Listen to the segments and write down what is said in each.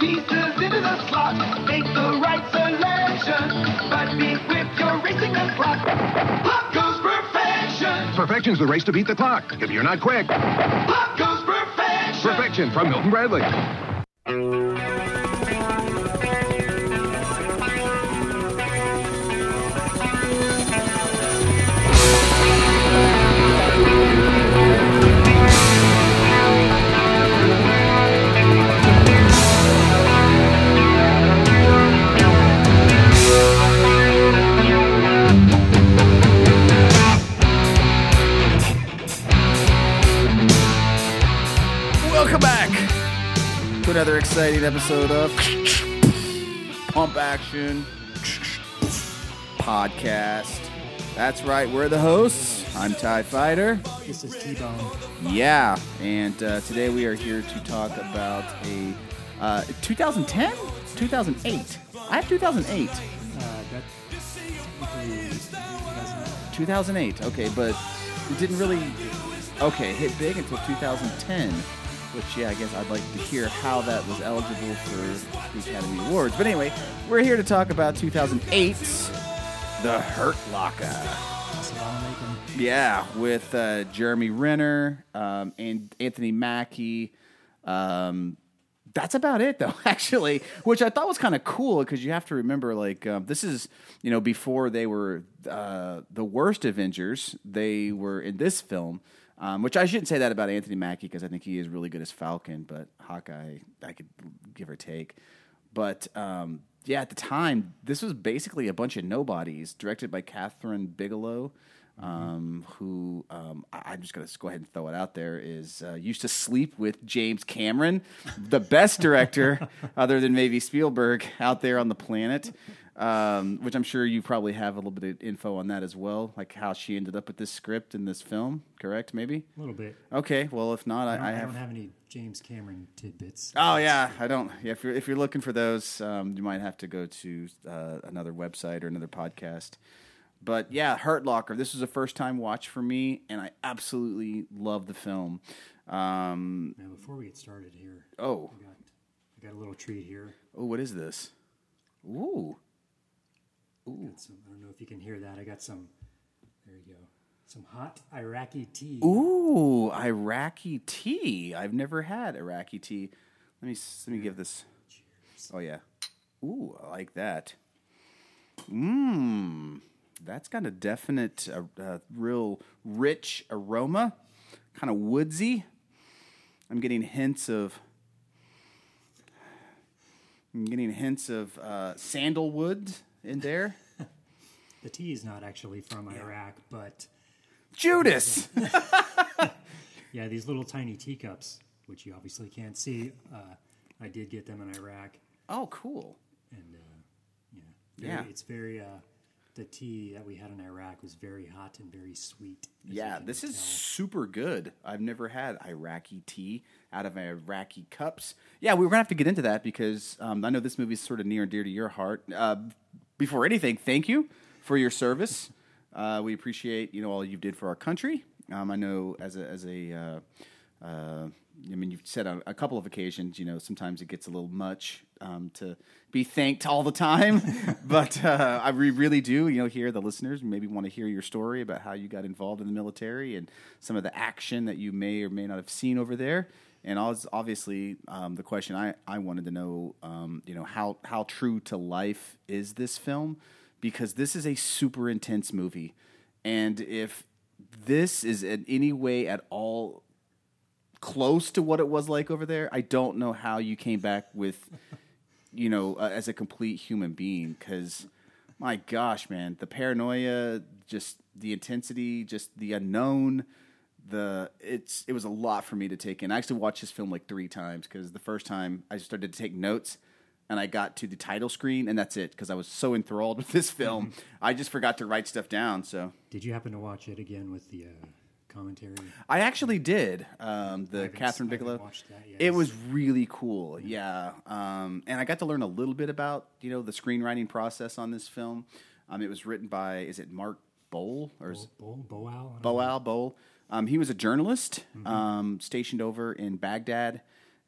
pieces into the slot. Make the right selection, but be you're racing the clock. Pop goes perfection. Perfection's the race to beat the clock. If you're not quick, Pop goes perfection. perfection from Milton Bradley. Another exciting episode of Pump Action Podcast. That's right, we're the hosts. I'm Ty Fighter. This is T-Bone. Yeah, and uh, today we are here to talk about a uh, 2010, 2008. I have 2008. Uh, that technically doesn't 2008. Okay, but it didn't really okay hit big until 2010. Which yeah, I guess I'd like to hear how that was eligible for the Academy Awards. But anyway, we're here to talk about 2008's The Hurt Locker. Yeah, with uh, Jeremy Renner um, and Anthony Mackie. Um, that's about it, though. Actually, which I thought was kind of cool because you have to remember, like, um, this is you know before they were uh, the worst Avengers. They were in this film, um, which I shouldn't say that about Anthony Mackie because I think he is really good as Falcon, but Hawkeye, I could give or take. But um, yeah, at the time, this was basically a bunch of nobodies, directed by Kathryn Bigelow, um, who um, I, I'm just going to go ahead and throw it out there is uh, used to sleep with James Cameron, the best director, other than maybe Spielberg, out there on the planet. Um, which I'm sure you probably have a little bit of info on that as well, like how she ended up with this script in this film. Correct? Maybe. A little bit. Okay. Well, if not, I I, don't, I I have. don't have any James Cameron tidbits. Oh yeah, I don't. Yeah, if you're if you're looking for those, um, you might have to go to uh, another website or another podcast. But yeah, Hurt Locker. This was a first time watch for me, and I absolutely love the film. Um, Now, before we get started here, oh, I got, I got a little treat here. oh, what is this? Ooh, Got some, I don't know if you can hear that. I got some. There you go. Some hot Iraqi tea. ooh, Iraqi tea. I've never had Iraqi tea. Let me let me give this. Oh yeah. Ooh, I like that. Mmm, that's got a definite, uh, uh, real rich aroma, kind of woodsy. I'm getting hints of. I'm getting hints of uh, sandalwood in there. The tea is not actually from Iraq, but Judas. yeah, these little tiny teacups, which you obviously can't see, uh, I did get them in Iraq, Oh, cool. and uh, yeah, Yeah. it's very. Uh, the tea that we had in Iraq was very hot and very sweet. Yeah, this is tell. super good. I've never had Iraqi tea out of Iraqi cups. Yeah, we are gonna have to get into that because um, I know this movie is sort of near and dear to your heart. Uh, before anything, thank you for your service. Uh, we appreciate you know all you did for our country. Um, I know as a as a uh, uh, I mean, you've said on a couple of occasions, you know, sometimes it gets a little much um, to be thanked all the time. but uh, I re- really do, you know, hear the listeners maybe want to hear your story about how you got involved in the military and some of the action that you may or may not have seen over there. And obviously, um, the question I, I wanted to know, um, you know, how, how true to life is this film? Because this is a super intense movie. And if this is in any way at all close to what it was like over there, I don't know how you came back with, you know, uh, as a complete human being. Because, my gosh, man, the paranoia, just the intensity, just the unknown. The it's it was a lot for me to take in. I actually watched this film like three times because the first time I started to take notes and I got to the title screen and that's it because I was so enthralled with this film I just forgot to write stuff down. So Did you happen to watch it again with the uh, commentary? I actually did. Um, the Kathryn Bigelow. that. It was really cool. Yeah, um, and I got to learn a little bit about you know the screenwriting process on this film. Um, it was written by is it Mark Bowl or is Bo, Bo, Boal? I don't know. Boal Bowl? Um, he was a journalist um, stationed over in Baghdad,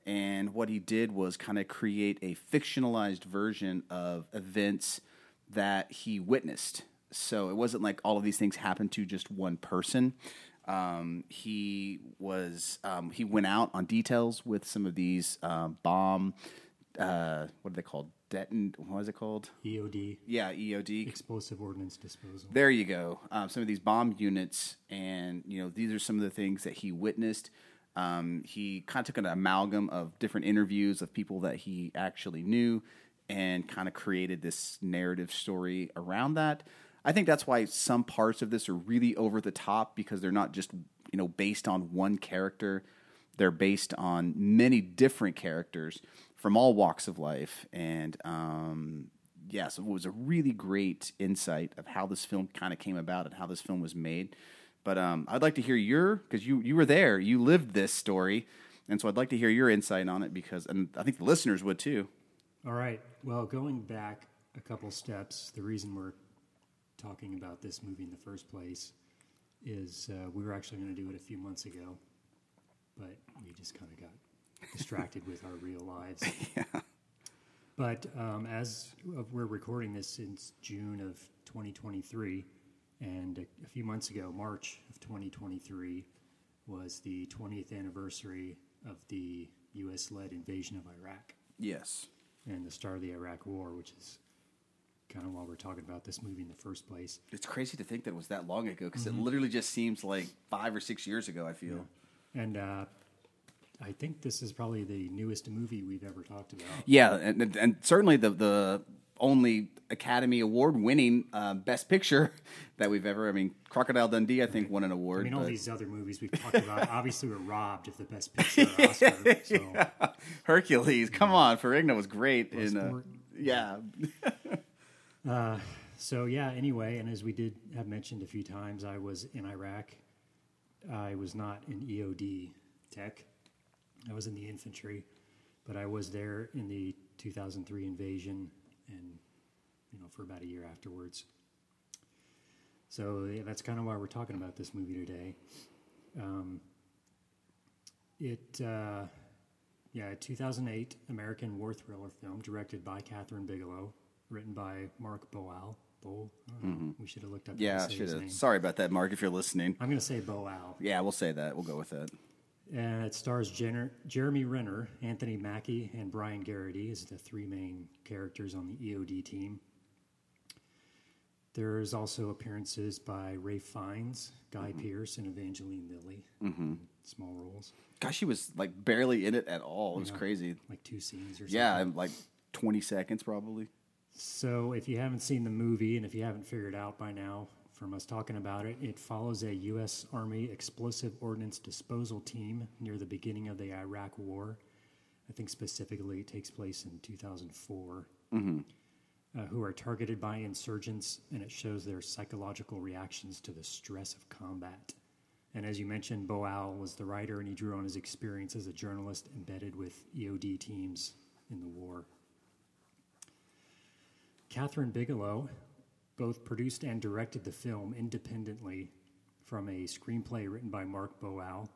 And what he did was kind of create a fictionalized version of events that he witnessed. So it wasn't like all of these things happened to just one person. Um, he was um, he went out on details with some of these uh, bomb. Uh, what are they called? Deton. What is it called? EOD, Yeah, EOD. explosive ordnance disposal. There you go. Um, some of these bomb units, and you know, these are some of the things that he witnessed. Um, he kind of took an amalgam of different interviews of people that he actually knew, and kind of created this narrative story around that. I think that's why some parts of this are really over the top because they're not just you know based on one character; they're based on many different characters from all walks of life, and um, yeah, so it was a really great insight of how this film kind of came about and how this film was made. But um, I'd like to hear your because you you were there, you lived this story, and so I'd like to hear your insight on it because, and I think the listeners would too. All right. Well, going back a couple steps, the reason we're talking about this movie in the first place is uh, we were actually going to do it a few months ago, but we just kind of got distracted with our real lives. But um, as of we're recording this since June of 2023, and a, a few months ago, March of 2023, was the 20th anniversary of the U.S.-led invasion of Iraq Yes. and the start of the Iraq War, which is kind of why we're talking about this movie in the first place. It's crazy to think that it was that long ago because it literally just seems like five or six years ago. I feel. And uh, I think this is probably the newest movie we've ever talked about. Yeah, and, and, certainly the the only Academy Award winning uh, Best Picture that we've ever. I mean, Crocodile Dundee, I think, won an award. I mean, all but- these other movies we've talked about obviously were robbed of the Best Picture Oscar. So Hercules, come on, Ferrigno was great in. Uh, yeah, So yeah. Anyway, and as we did have mentioned a few times, I was in Iraq. I was not in EOD tech. I was in the infantry, but I was there in the 2003 invasion, and you know for about a year afterwards. So yeah, that's kind of why we're talking about this movie today. Um, it, uh, yeah, a 2008 American war thriller film directed by Kathryn Bigelow, written by Mark Boal. Boal? Don't we should have looked up. yeah. Should have. Sorry about that, Mark. If you're listening. I'm going to say Boal. Yeah, we'll say that. We'll go with that. And it stars Jenner, Jeremy Renner, Anthony Mackie, and Brian Geraghty as the three main characters on the EOD team. There's also appearances by Ralph Fiennes, Guy Mm-hmm. Pearce, and Evangeline Lilly. Mm-hmm. Small roles, Gosh, she was like barely in it at all. It was crazy. like two scenes or something. Yeah, like 20 seconds probably. So, if you haven't seen the movie and if you haven't figured out by now from us talking about it, it follows a U.S. Army explosive ordnance disposal team near the beginning of the Iraq War. I think specifically it takes place in 2004, uh, who are targeted by insurgents, and it shows their psychological reactions to the stress of combat. And as you mentioned, Boal was the writer, and he drew on his experience as a journalist embedded with EOD teams in the war. Kathryn Bigelow both produced and directed the film independently from a screenplay written by Mark Boal.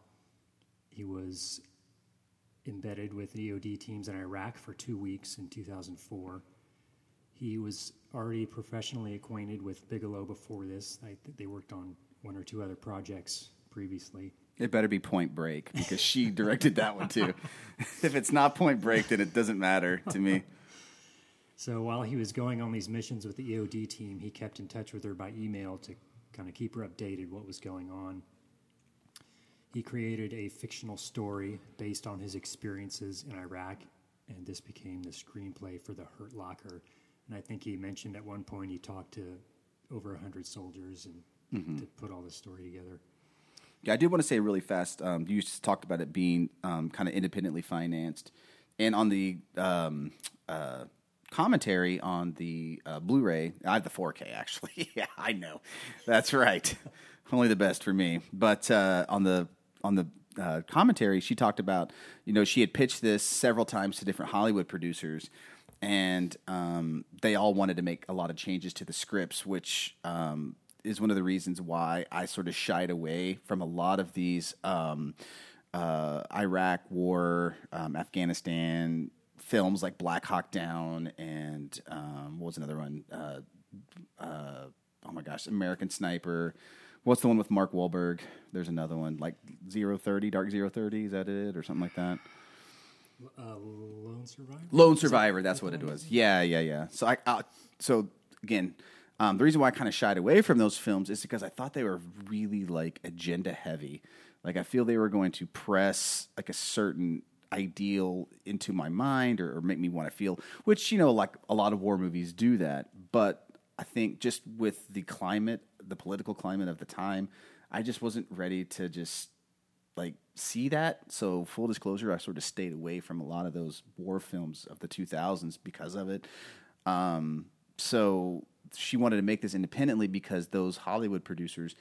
He was embedded with EOD teams in Iraq for two weeks in 2004. He was already professionally acquainted with Bigelow before this. I they worked on one or two other projects previously. It better be Point Break because she directed that one too. if it's not Point Break, then it doesn't matter to me. So while he was going on these missions with the EOD team, he kept in touch with her by email to kind of keep her updated what was going on. He created a fictional story based on his experiences in Iraq, and this became the screenplay for The Hurt Locker. And I think he mentioned at one point he talked to over 100 soldiers and to put all this story together. Yeah, I did want to say really fast. Um, you just talked about it being um, kind of independently financed, and on the um, uh, commentary on the uh, Blu-ray, I have the 4K actually. yeah, I know, that's right. Only the best for me. But uh, on the on the uh, commentary, she talked about you know she had pitched this several times to different Hollywood producers, and um, they all wanted to make a lot of changes to the scripts, which um, is one of the reasons why I sort of shied away from a lot of these um, uh, Iraq War, um, Afghanistan films like Black Hawk Down, and um, what was another one? Uh, uh, oh my gosh, American Sniper. What's the one with Mark Wahlberg? There's another one like Zero Thirty, Dark Zero Thirty. Is that it, or something like that? Uh, Lone Survivor. Lone Survivor. That's what it was. Yeah, yeah, yeah. So I, uh, so again, um, the reason why I kind of shied away from those films is because I thought they were really like agenda heavy. Like I feel they were going to press like a certain ideal into my mind or, or make me want to feel, which you know, like a lot of war movies do that. But I think just with the climate, the political climate of the time, I just wasn't ready to just like see that. So full disclosure, I sort of stayed away from a lot of those war films of the 2000s because of it. Um, so she wanted to make this independently because those Hollywood producers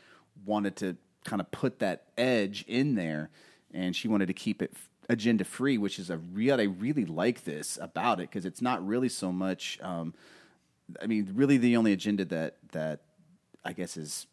wanted to kind of put that edge in there, and she wanted to keep it agenda free, which is a real. I really like this about it because it's not really so much. Um, I mean, really, the only agenda that that I guess is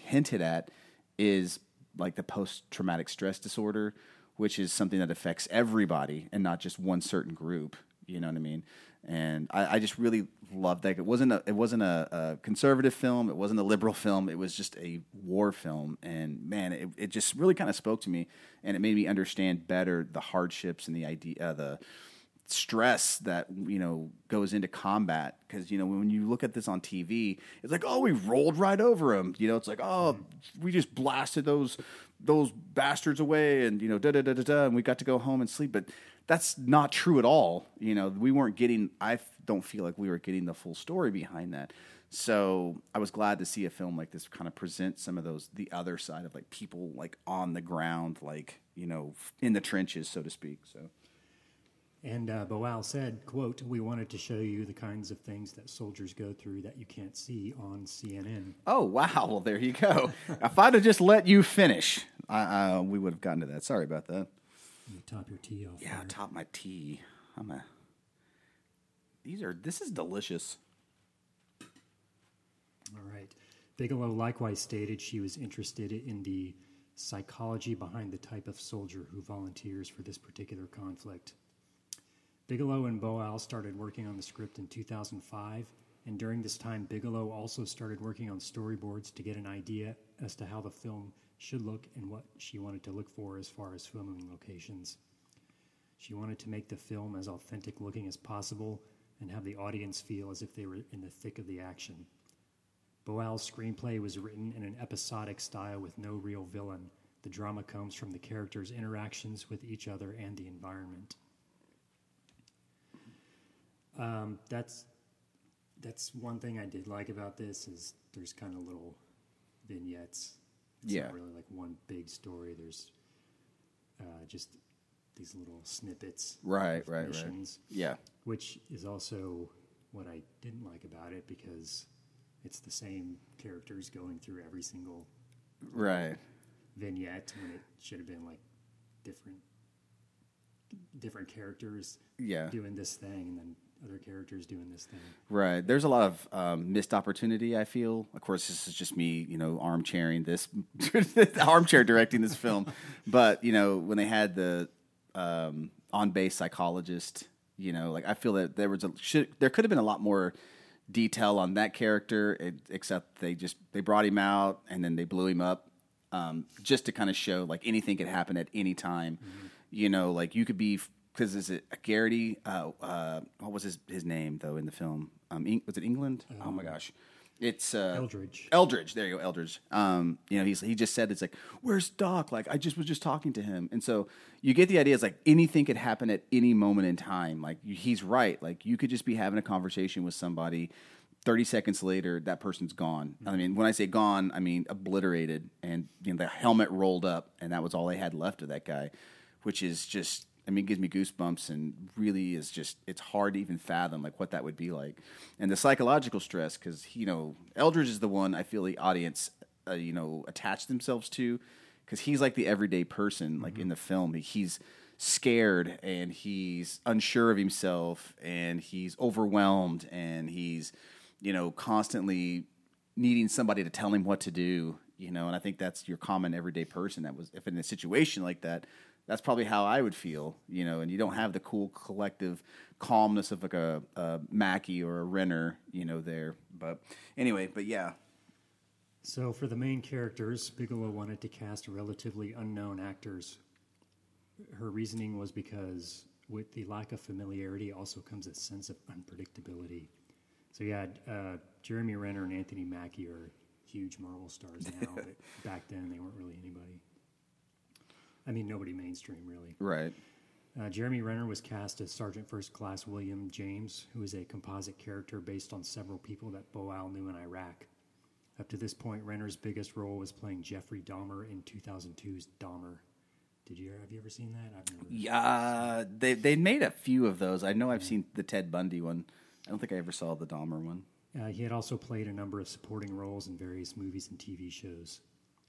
hinted at is like the post traumatic stress disorder, which is something that affects everybody and not just one certain group. You know what I mean? And I, I just really loved that. It wasn't a it wasn't a, a conservative film. It wasn't a liberal film. It was just a war film. And man, it, it just really kind of spoke to me, and it made me understand better the hardships and the idea, uh, the stress that you know goes into combat because you know when you look at this on TV it's like oh we rolled right over them you know it's like oh we just blasted those those bastards away and you know da da da da da and we got to go home and sleep but that's not true at all you know we weren't getting I don't feel like we were getting the full story behind that so I was glad to see a film like this kind of present some of those the other side of like people like on the ground like you know in the trenches so to speak so And uh, Boal said, "quote We wanted to show you the kinds of things that soldiers go through that you can't see on CNN." Oh wow! Well, there you go. if I'd have just let you finish, I, uh, we would have gotten to that. Sorry about that. You top your tea off. Yeah, there. top my tea. I'm a. These are. This is delicious. All right. Bigelow likewise stated she was interested in the psychology behind the type of soldier who volunteers for this particular conflict. Bigelow and Boal started working on the script in 2005, and during this time, Bigelow also started working on storyboards to get an idea as to how the film should look and what she wanted to look for as far as filming locations. She wanted to make the film as authentic looking as possible and have the audience feel as if they were in the thick of the action. Boal's screenplay was written in an episodic style with no real villain. The drama comes from the characters' interactions with each other and the environment. Um, that's that's one thing I did like about this is there's kind of little vignettes. It's Yeah. not really like one big story. There's uh, just these little snippets. Right, right, right. Yeah. which is also what I didn't like about it because it's the same characters going through every single Right. vignette when it should have been like different different characters Yeah. doing this thing and then other characters doing this thing. Right. There's a lot of um, missed opportunity. I feel. Of course, this is just me, you know, armchairing this, armchair directing this film. But you know, when they had the um, on base psychologist, you know, like I feel that there was a should, there could have been a lot more detail on that character, it, except they just they brought him out and then they blew him up um, just to kind of show like anything could happen at any time. You know, like you could be because is it Geraghty? Uh, uh, what was his his name though in the film? Um, Eng- was it England? oh my gosh, it's uh, Eldridge. Eldridge, there you go, Eldridge. Um, you know, he's he just said it's like, "Where's Doc?" Like I just was just talking to him, and so you get the idea. It's like anything could happen at any moment in time. Like he's right. Like you could just be having a conversation with somebody. 30 seconds later, that person's gone. I mean, when I say gone, I mean obliterated and you know, the helmet rolled up, and that was all they had left of that guy, which is just, I mean, gives me goosebumps and really is just, it's hard to even fathom like what that would be like. And the psychological stress, because, you know, Eldridge is the one I feel the audience, uh, you know, attach themselves to, because he's like the everyday person, like in the film. He's, scared and he's unsure of himself and he's overwhelmed and he's you know constantly needing somebody to tell him what to do you know. And I think that's your common everyday person that was, if in a situation like that, that's probably how I would feel, you know. And you don't have the cool collective calmness of like a, a Mackie or a Renner, you know, there. But anyway, but yeah, So, for the main characters, Bigelow wanted to cast relatively unknown actors. Her reasoning was because with the lack of familiarity also comes a sense of unpredictability. So, had uh, Jeremy Renner and Anthony Mackie are huge Marvel stars now, but back then they weren't really anybody. I mean, nobody mainstream, really. right. Uh, Jeremy Renner was cast as Sergeant First Class William James, who is a composite character based on several people that Boal knew in Iraq. Up to this point, Renner's biggest role was playing Jeffrey Dahmer in 2002's Dahmer. Did you have you ever seen that? I've never. Yeah, they they made a few of those. I know I've seen the Ted Bundy one. I don't think I ever saw the Dahmer one. Uh, he had also played a number of supporting roles in various movies and TV shows.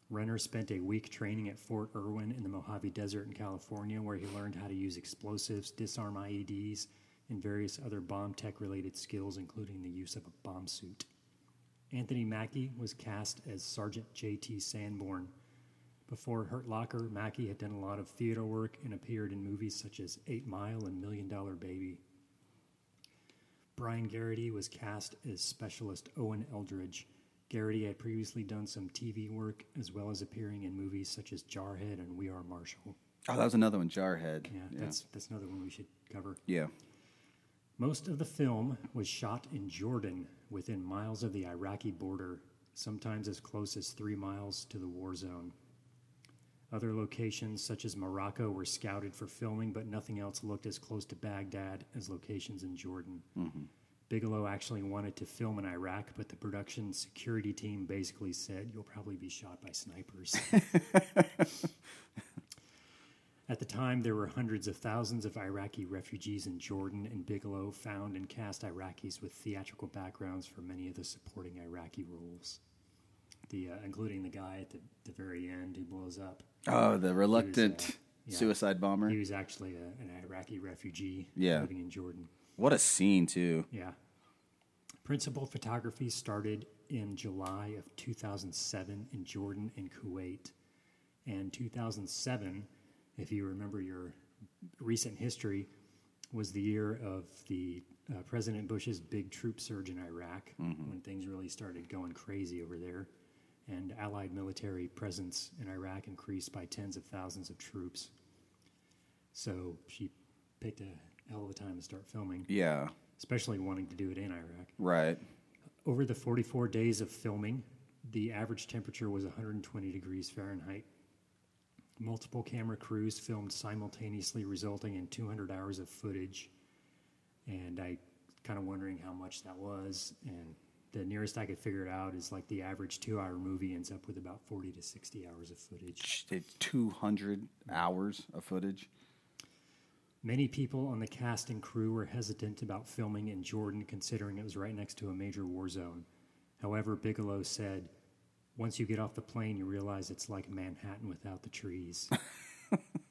Renner spent a week training at Fort Irwin in the Mojave Desert in California, where he learned how to use explosives, disarm IEDs, and various other bomb tech related skills, including the use of a bomb suit. Anthony Mackie was cast as Sergeant J.T. Sanborn. Before Hurt Locker, Mackie had done a lot of theater work and appeared in movies such as Eight Mile and Million Dollar Baby. Brian Geraghty was cast as Specialist Owen Eldridge. Geraghty had previously done some TV work as well as appearing in movies such as Jarhead and We Are Marshall. Oh, that was another one, Jarhead. Yeah, that's that's another one we should cover. yeah. Most of the film was shot in Jordan, within miles of the Iraqi border, sometimes as close as three miles to the war zone. Other locations, such as Morocco, were scouted for filming, but nothing else looked as close to Baghdad as locations in Jordan. Mm-hmm. Bigelow actually wanted to film in Iraq, but the production security team basically said, You'll probably be shot by snipers. At the time, there were hundreds of thousands of Iraqi refugees in Jordan, and Bigelow found and cast Iraqis with theatrical backgrounds for many of the supporting Iraqi roles, the, uh, including the guy at the, the very end who blows up. Oh, the reluctant uh, yeah. suicide bomber. He was actually a, an Iraqi refugee Yeah. living in Jordan. What a scene, too. Yeah. Principal photography started in July of 2007 in Jordan and Kuwait. And 2007, if you remember your recent history, was the year of the uh, President Bush's big troop surge in Iraq when things really started going crazy over there. And Allied military presence in Iraq increased by tens of thousands of troops. So she picked a hell of a time to start filming Yeah. especially wanting to do it in Iraq. Right. Over the 44 days of filming, the average temperature was 120 degrees Fahrenheit. Multiple camera crews filmed simultaneously, resulting in 200 hours of footage. And I kind of wondering how much that was. And the nearest I could figure it out is like the average two hour movie ends up with about 40 to 60 hours of footage. It's 200 hours of footage. Many people on the cast and crew were hesitant about filming in Jordan, considering it was right next to a major war zone. However, Bigelow said, once you get off the plane, you realize it's like Manhattan without the trees.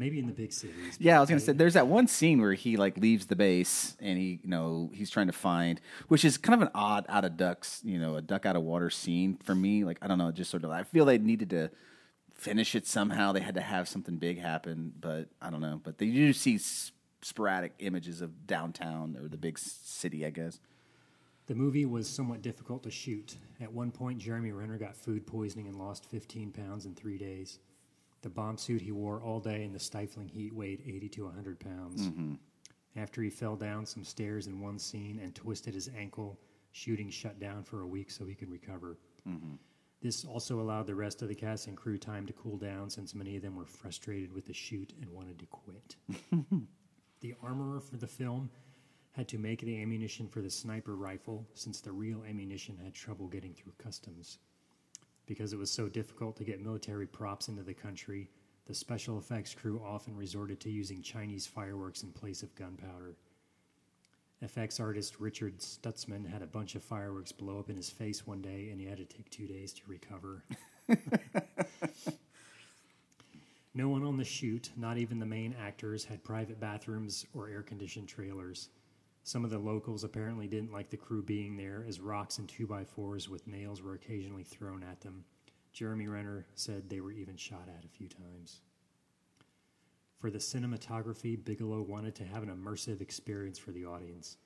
Maybe in the big cities. Yeah, I was gonna say there's that one scene where he like leaves the base and he, you know, he's trying to find, which is kind of an odd out of ducks, you know, a duck out of water scene for me. Like I don't know, just sort of I feel they needed to finish it somehow. They had to have something big happen, but I don't know. But they do see sporadic images of downtown or the big city, I guess. The movie was somewhat difficult to shoot. At one point, Jeremy Renner got food poisoning and lost 15 pounds in three days. The bomb suit he wore all day in the stifling heat weighed 80 to 100 pounds. Mm-hmm. After he fell down some stairs in one scene and twisted his ankle, shooting shut down for a week so he could recover. Mm-hmm. This also allowed the rest of the cast and crew time to cool down since many of them were frustrated with the shoot and wanted to quit. the armorer for the film had to make the ammunition for the sniper rifle since the real ammunition had trouble getting through customs. Because it was so difficult to get military props into the country, the special effects crew often resorted to using Chinese fireworks in place of gunpowder. FX artist Richard Stutsman had a bunch of fireworks blow up in his face one day, and he had to take two days to recover. no one on the shoot, not even the main actors, had private bathrooms or air conditioned trailers. Some of the locals apparently didn't like the crew being there, as rocks and 2x4s with nails were occasionally thrown at them. Jeremy Renner said they were even shot at a few times. For the cinematography, Bigelow wanted to have an immersive experience for the audience.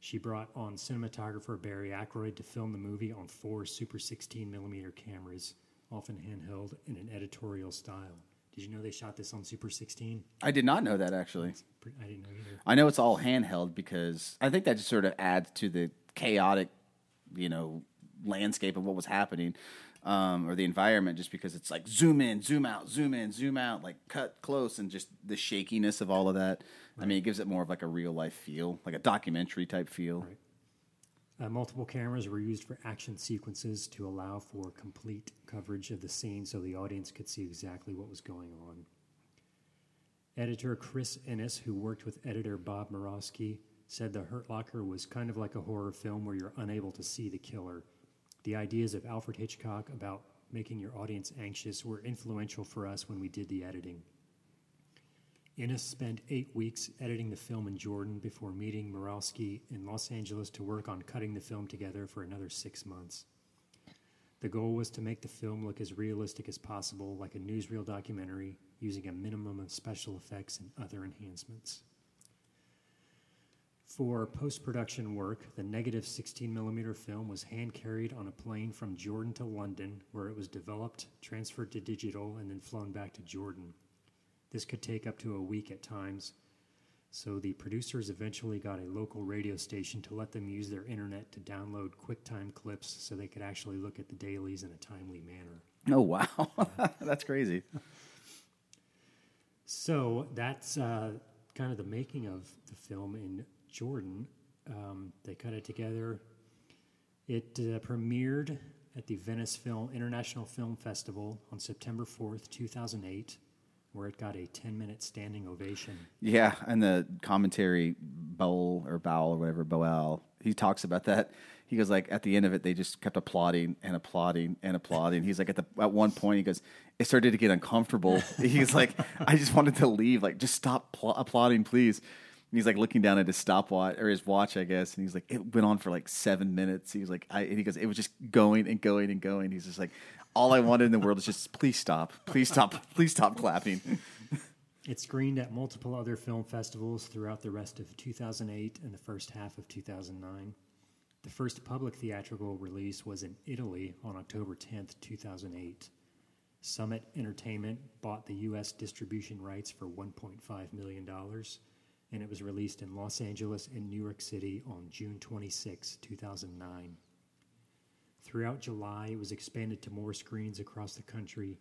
She brought on cinematographer Barry Ackroyd to film the movie on four Super 16 millimeter cameras, often handheld in an editorial style. Did you know they shot this on Super 16? I did not know that actually. I didn't know either. I know it's all handheld because I think that just sort of adds to the chaotic, you know, landscape of what was happening, um, or the environment. Just because it's like zoom in, zoom out, zoom in, zoom out, like cut close, and just the shakiness of all of that. I mean, it gives it more of like a real life feel, like a documentary type feel. Right. Uh, multiple cameras were used for action sequences to allow for complete coverage of the scene so the audience could see exactly what was going on. Editor Chris Innis, who worked with editor Bob Murawski, said The Hurt Locker was kind of like a horror film where you're unable to see the killer. The ideas of Alfred Hitchcock about making your audience anxious were influential for us when we did the editing. Innis spent eight weeks editing the film in Jordan before meeting Murawski in Los Angeles to work on cutting the film together for another six months. The goal was to make the film look as realistic as possible, like a newsreel documentary, using a minimum of special effects and other enhancements. For post production work, the negative 16 millimeter film was hand carried on a plane from Jordan to London, where it was developed, transferred to digital, and then flown back to Jordan. This could take up to a week at times. So the producers eventually got a local radio station to let them use their internet to download QuickTime clips so they could actually look at the dailies in a timely manner. Oh wow, that's crazy. So that's uh, kind of the making of the film in Jordan. Um, they cut it together. It uh, premiered at the Venice Film International Film Festival on September 4th, 2008, where it got a 10 minute standing ovation. Yeah, and the commentary Bowl or Bowell or whatever Boel, he talks about that. He goes like at the end of it, they just kept applauding and applauding and applauding. He's like at the at one point, he goes, it started to get uncomfortable. He's like, I just wanted to leave. Like, just stop pl- applauding, please. And he's like looking down at his stopwatch or his watch, I guess. And he's like, it went on for like seven minutes. He was like, I, and he goes, it was just going and going and going. He's just like, all I wanted in the world is just please stop, please stop, please stop clapping. It screened at multiple other film festivals throughout the rest of 2008 and the first half of 2009. The first public theatrical release was in Italy on October 10th, 2008. Summit Entertainment bought the U.S. distribution rights for $1.5 million, and it was released in Los Angeles and New York City on June 26, 2009. Throughout July, it was expanded to more screens across the country,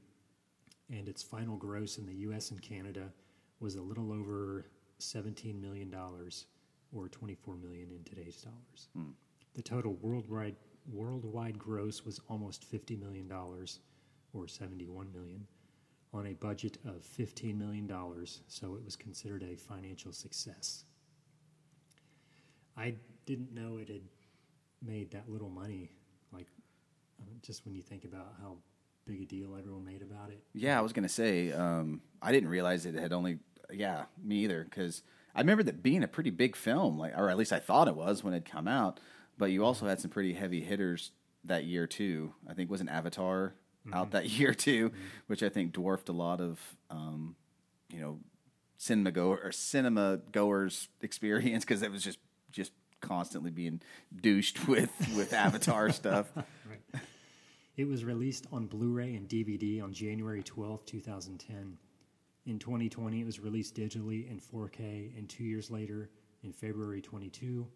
and its final gross in the US and Canada was a little over $17 million, or 24 million in today's dollars. Hmm. The total worldwide, worldwide gross was almost $50 million, or 71 million, on a budget of $15 million, so it was considered a financial success. I didn't know it had made that little money. Like, uh, just when you think about how big a deal everyone made about it. Yeah, I was gonna say, um, I didn't realize it had only. Yeah, me either, because I remember that being a pretty big film, like, or at least I thought it was when it come out. But you also had some pretty heavy hitters that year too. I think was an Avatar out that year too, which I think dwarfed a lot of, um, you know, cinema go or cinema goers experience because it was just just constantly being douched with with Avatar stuff. Right. It was released on Blu ray and DVD on January 12, 2010. In 2020, it was released digitally in 4K, and two years later, in February 22,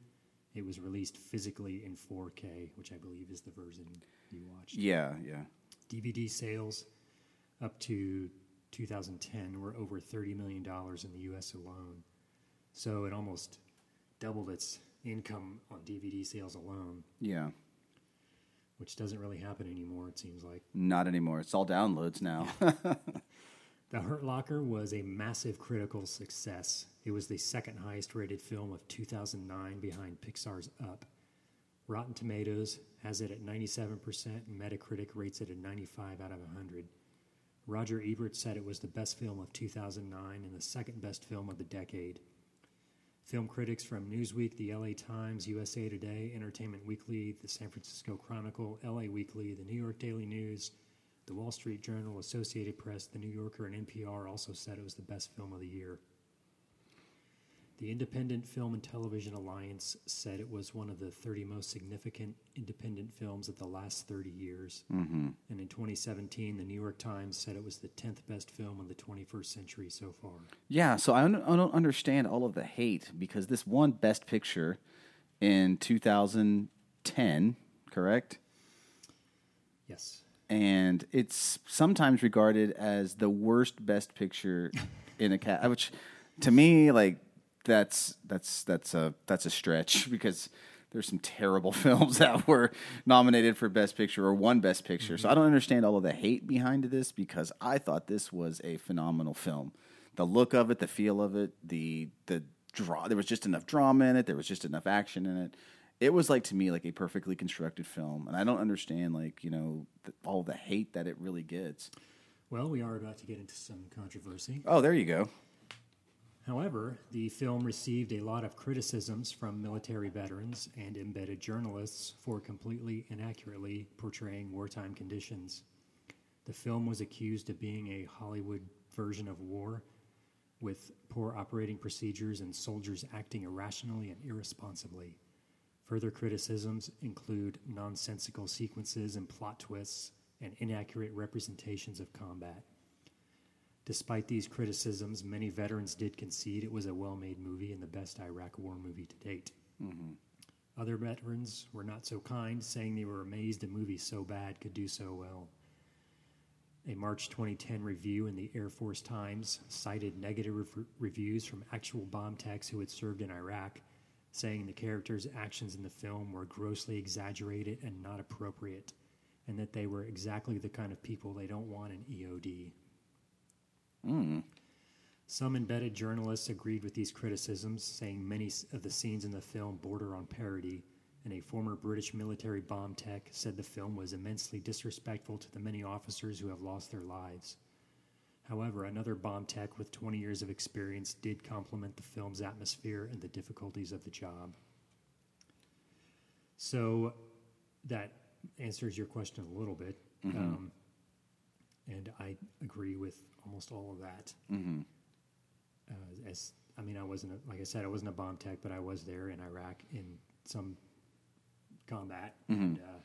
it was released physically in 4K, which I believe is the version you watched. Yeah, yeah. DVD sales up to 2010 were over $30 million in the US alone. So it almost doubled its income on DVD sales alone, Yeah. which doesn't really happen anymore, it seems like. Not anymore. It's all downloads now. The Hurt Locker was a massive critical success. It was the second highest rated film of 2009 behind Pixar's Up. Rotten Tomatoes has it at 97%, and Metacritic rates it at 95 out of 100. Roger Ebert said it was the best film of 2009 and the second best film of the decade. Film critics from Newsweek, the LA Times, USA Today, Entertainment Weekly, the San Francisco Chronicle, LA Weekly, the New York Daily News, the Wall Street Journal, Associated Press, the New Yorker, and NPR also said it was the best film of the year. The Independent Film and Television Alliance said it was one of the 30 most significant independent films of the last 30 years. Mm-hmm. And in 2017, the New York Times said it was the 10th best film of the 21st century so far. Yeah, so I don't, I don't understand all of the hate because this won Best Picture in 2010, correct? Yes. And it's sometimes regarded as the worst Best Picture in a cat, which to me, like that's that's that's a that's a stretch because there's some terrible films that were nominated for Best Picture or won Best Picture. So I don't understand all of the hate behind this because I thought this was a phenomenal film. The look of it, the feel of it, the the draw. There was just enough drama in it. There was just enough action in it. It was like to me like a perfectly constructed film, and I don't understand like you know the, all the hate that it really gets. Well, we are about to get into some controversy. Oh, there you go. However, the film received a lot of criticisms from military veterans and embedded journalists for completely inaccurately portraying wartime conditions. The film was accused of being a Hollywood version of war, with poor operating procedures and soldiers acting irrationally and irresponsibly. Further criticisms include nonsensical sequences and plot twists and inaccurate representations of combat. Despite these criticisms, many veterans did concede it was a well made movie and the best Iraq war movie to date. Mm-hmm. Other veterans were not so kind, saying they were amazed a movie so bad could do so well. A March 2010 review in the Air Force Times cited negative rev- reviews from actual bomb techs who had served in Iraq, saying the characters' actions in the film were grossly exaggerated and not appropriate, and that they were exactly the kind of people they don't want in EOD. Hmm. Some embedded journalists agreed with these criticisms, saying many of the scenes in the film border on parody, and a former British military bomb tech said the film was immensely disrespectful to the many officers who have lost their lives. However, another bomb tech with 20 years of experience did complement the film's atmosphere and the difficulties of the job. So that answers your question a little bit. Um, and I agree with almost all of that. Uh, as I mean, I wasn't a, like I said, I wasn't a bomb tech, but I was there in Iraq in some combat, and uh,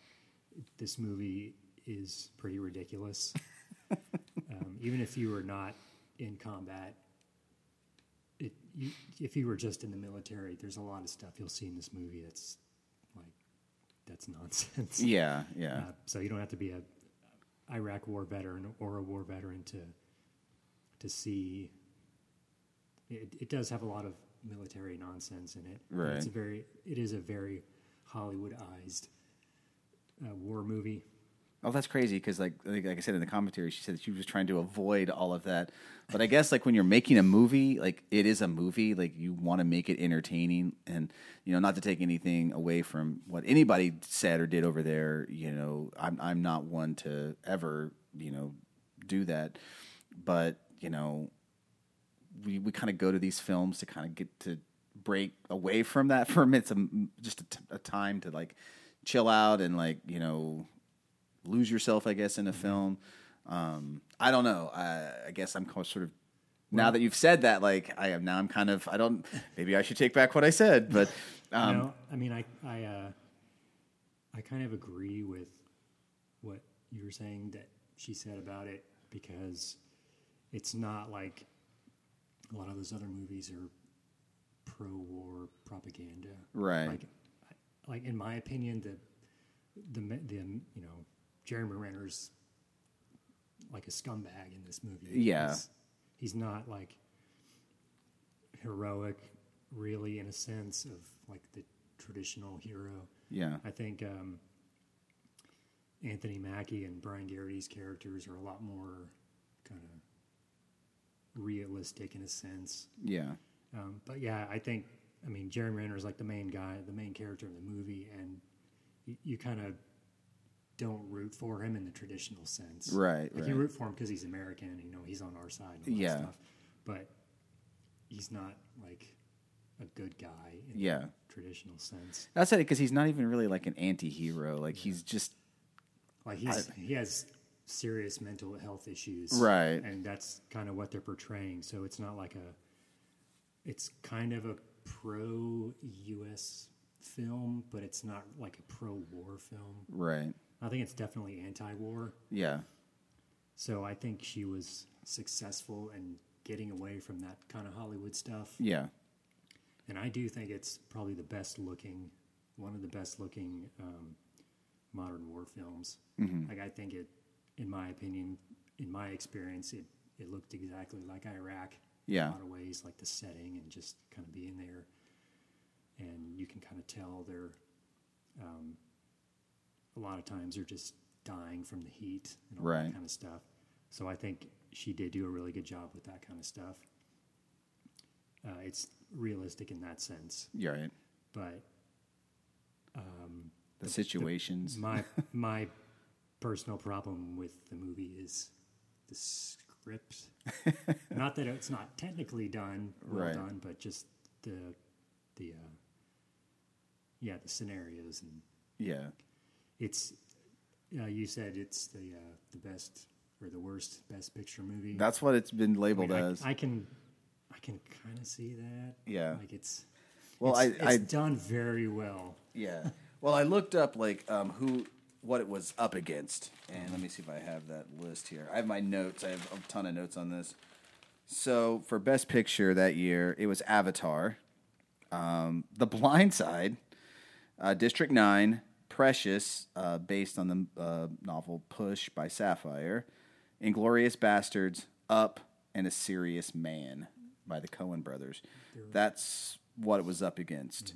this movie is pretty ridiculous. um, even if you were not in combat, it you, if you were just in the military, there's a lot of stuff you'll see in this movie that's like that's nonsense. Yeah, yeah. Uh, so you don't have to be a Iraq War veteran or a war veteran to to see. It, it does have a lot of military nonsense in it. and It's a Right. very. It is a very Hollywoodized uh, war movie. Oh, that's crazy because, like, like, like I said in the commentary, she said that she was trying to avoid all of that. But I guess, like, when you're making a movie, like, it is a movie. Like, you want to make it entertaining, and you know, not to take anything away from what anybody said or did over there. You know, I'm I'm not one to ever, you know, do that. But you know, we we kind of go to these films to kind of get to break away from that for a minute. It's a, just a, t- a time to like chill out and like you know lose yourself, I guess, in a film. Um, I don't know. I, I guess I'm sort of now that you've said that, like I am now. I'm kind of. I don't. Maybe I should take back what I said, but um, know, I mean, I I uh, I kind of agree with what you were saying that she said about it because it's not like a lot of those other movies are pro-war propaganda, Right. Like, like in my opinion, the the the you know Jeremy Renner's like a scumbag in this movie. Yeah. He's, he's not like heroic, really, in a sense of like the traditional hero. yeah, I think um, Anthony Mackie and Brian Geraghty's characters are a lot more kind of realistic in a sense. yeah, Um, but yeah, I think I mean Jeremy Renner is like the main guy, the main character in the movie, and you, you kind of don't root for him in the traditional sense. Right, Like you root for him because he's American, and you know, he's on our side. And all Yeah. That stuff. But he's not like a good guy in Yeah. the traditional sense. That's it because he's not even really like an anti-hero. Like he's just Like he's he has serious mental health issues, Right. And that's kind of what they're portraying. So it's not like a. It's kind of a pro U.S. film, but it's not like a pro war film. right. I think it's definitely anti-war. Yeah. So I think she was successful in getting away from that kind of Hollywood stuff. Yeah. And I do think it's probably the best looking, one of the best looking um, modern war films. Like I think it, in my opinion, in my experience, it it looked exactly like Iraq. Yeah. In a lot of ways, like the setting and just kind of being there, and you can kind of tell they're. Um, a lot of times they're just dying from the heat and all Right. that kind of stuff. So I think she did do a really good job with that kind of stuff. Uh, it's realistic in that sense, You're right. but The situations. my my personal problem with the movie is the script. not that it's not technically done well Right. done, but just the the uh, yeah the scenarios and yeah. It's uh, you said it's the uh, the best or the worst best picture movie. That's what it's been I, labeled mean, I- as. I can I can kind of see that. Yeah. like it's Well, it's, I- it's I- done very well. Yeah. Well, I looked up like um, who what it was up against, and let me see if I have that list here. I have my notes. I have a ton of notes on this. So for Best Picture that year, it was Avatar, um, The Blind Side, uh, District Nine, Precious, uh, based on the uh, novel Push by Sapphire, Inglourious Basterds, Up, and A Serious Man by the Coen Brothers. That's what it was up against.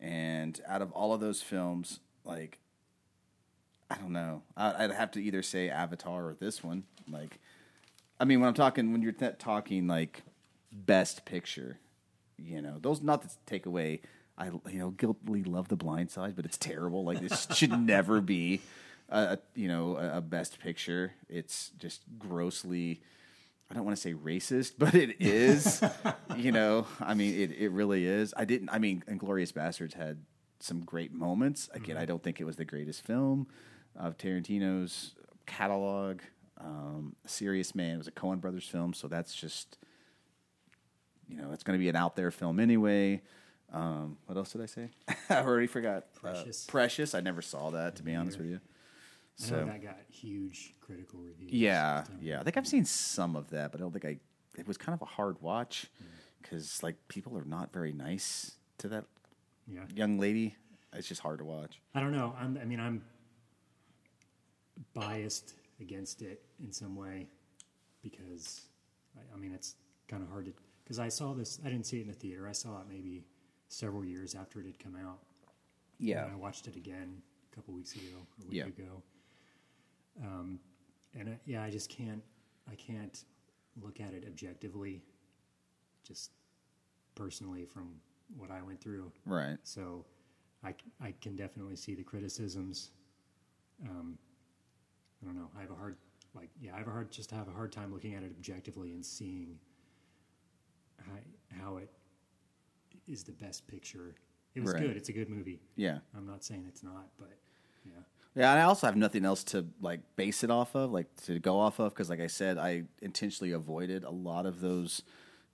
And out of all of those films, like, I don't know. I, I'd have to either say Avatar or this one. Like, I mean, when I'm talking, when you're th- talking like best picture, you know, those not to take away. I you know guiltily love The Blind Side, but it's terrible. Like this should never be, a, you know, a, a best picture. It's just grossly. I don't want to say racist, but it is. you know, I mean, it, it really is. I didn't. I mean, Inglourious Basterds had some great moments. Again, I don't think it was the greatest film of Tarantino's catalog. Um, Serious Man was a Coen Brothers film, so that's just you know, it's going to be an out there film anyway. Um, what else did I say? I already forgot. Uh, Precious. Precious. I never saw that, to be honest with you. I So know that got huge critical reviews. yeah, yeah. I think I've seen some of that, but I don't think I. It was kind of a hard watch because like people are not very nice to that yeah. young lady. It's just hard to watch. I don't know. I'm, I mean, I'm biased against it in some way because, I, I mean, it's kind of hard to. Because I saw this, I didn't see it in the theater. I saw it maybe several years after it had come out. Yeah, And I watched it again a couple weeks ago, a week Yeah. ago. Um, and I, yeah, I just can't, I can't look at it objectively, just personally from what I went through. right. So I, I can definitely see the criticisms. Um, I don't know. I have a hard, like, yeah, I have a hard, just have a hard time looking at it objectively and seeing how, how it is the best picture. It was Right. good. It's a good movie. Yeah, I'm not saying it's not, but yeah. yeah. And I also have nothing else to like base it off of, like to go off of, because like I said, I intentionally avoided a lot of those,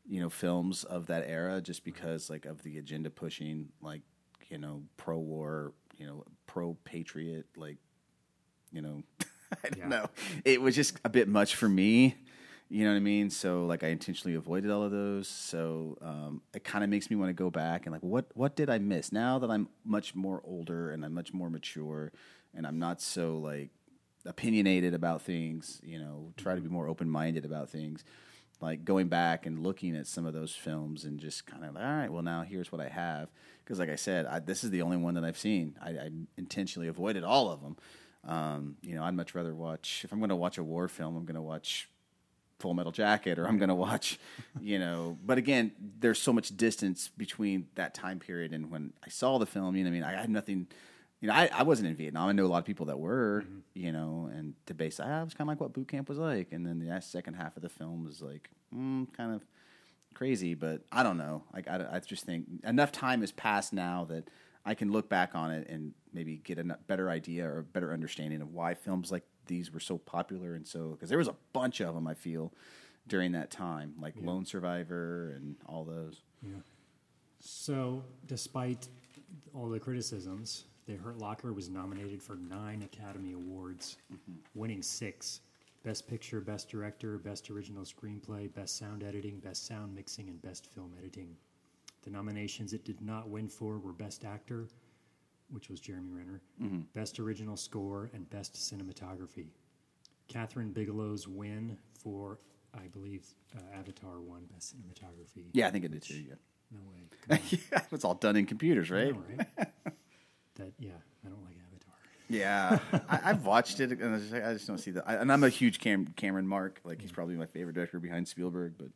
you know, films of that era just because like of the agenda pushing, like you know, pro war, you know, pro patriot, like you know, I don't Yeah. know. It was just a bit much for me. You know what I mean? So like I intentionally avoided all of those. So um, it kind of makes me want to go back and like what what did I miss? Now that I'm much more older and I'm much more mature and I'm not so like opinionated about things, you know, try to be more open minded about things. Like going back and looking at some of those films and just kind of like, all right, well now here's what I have. Because like I said, I, this is the only one that I've seen. I, I intentionally avoided all of them. Um, you know, I'd much rather watch if I'm going to watch a war film. I'm going to watch Full Metal Jacket, or I'm going to watch, you know. But again, there's so much distance between that time period and when I saw the film. You know, I mean, I had nothing. You know, I, I wasn't in Vietnam. I know a lot of people that were. You know, and to base that, ah, was kind of like what boot camp was like. And then the second half of the film was like mm, kind of crazy, but I don't know. Like I, I just think enough time has passed now that I can look back on it and maybe get a better idea or a better understanding of why films like these were so popular and so because there was a bunch of them I feel during that time, like Lone Survivor and all those. So, despite all the criticisms, The Hurt Locker was nominated for nine Academy Awards, mm-hmm. winning six Best Picture, Best Director, Best Original Screenplay, Best Sound Editing, Best Sound Mixing, and Best Film Editing. The nominations it did not win for were Best Actor, which was Jeremy Renner, Best Original Score, and Best Cinematography. Kathryn Bigelow's win for, I believe, uh, Avatar won Best Cinematography. Yeah, I think it did too. Yeah, No way. Yeah, it's all done in computers, right? know, right? that yeah, I don't like Avatar. Yeah, I, I've watched it, and I just, I just don't see that. I, and I'm a huge Cam, Cameron Mark. Like he's probably my favorite director behind Spielberg. But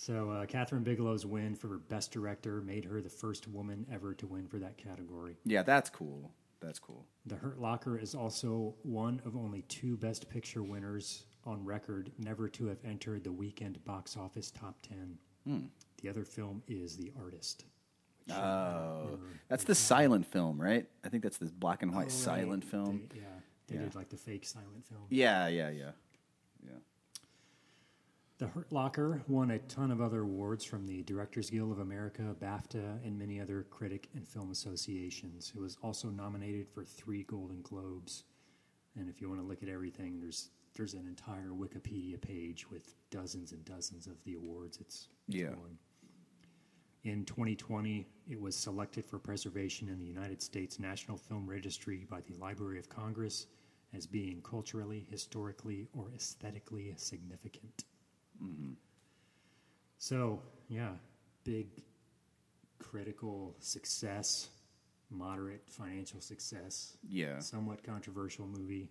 So uh, Kathryn Bigelow's win for Best Director made her the first woman ever to win for that category. yeah, that's cool. That's cool. The Hurt Locker is also one of only two Best Picture winners on record never to have entered the weekend box office top ten. The other film is The Artist. uh, Oh, that's the silent film, right? I think that's the black and Oh, white right. silent film. They- yeah, they Yeah. did like the fake silent film. Yeah, yeah, yeah, yeah. The Hurt Locker won a ton of other awards from the Directors Guild of America, BAFTA, and many other critic and film associations. It was also nominated for three Golden Globes. And if you want to look at everything, there's there's an entire Wikipedia page with dozens and dozens of the awards it's, it's Yeah. won. In 2020, it was selected for preservation in the United States National Film Registry by the Library of Congress as being culturally, historically, or aesthetically significant. So, yeah, big critical success, moderate financial success, Yeah. somewhat controversial movie.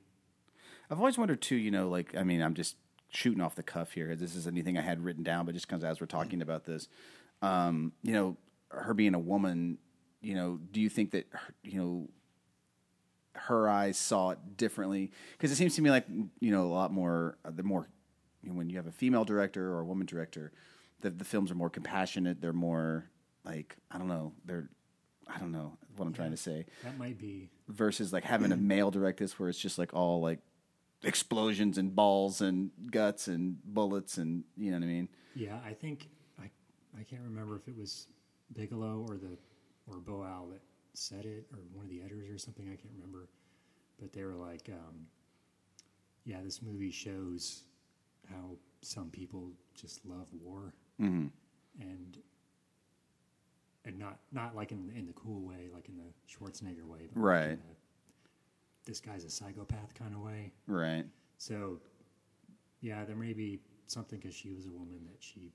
I've always wondered too. You know, like I mean, I'm just shooting off the cuff here. This is anything I had written down, but just comes as we're talking about this. Um, you know, her being a woman. You know, do you think that her- you know her eyes saw it differently? Because it seems to me like you know a lot more. uh, The more you know, when you have a female director or a woman director, the the films are more compassionate. They're more like I don't know. They're I don't know what I'm trying to say That might be, versus like having a male direct this where it's just like all like explosions and balls and guts and bullets and you know what I mean? yeah, I think, I, I can't remember if it was Bigelow or the, or Boal that said it, or one of the editors or something, I can't remember. But they were like, um, yeah, this movie shows how some people just love war. Mm-hmm. and and not not like in in the cool way, like in the Schwarzenegger way, but like Right. in the, this guy's a psychopath kind of way. Right. So, yeah, there may be something because she was a woman that she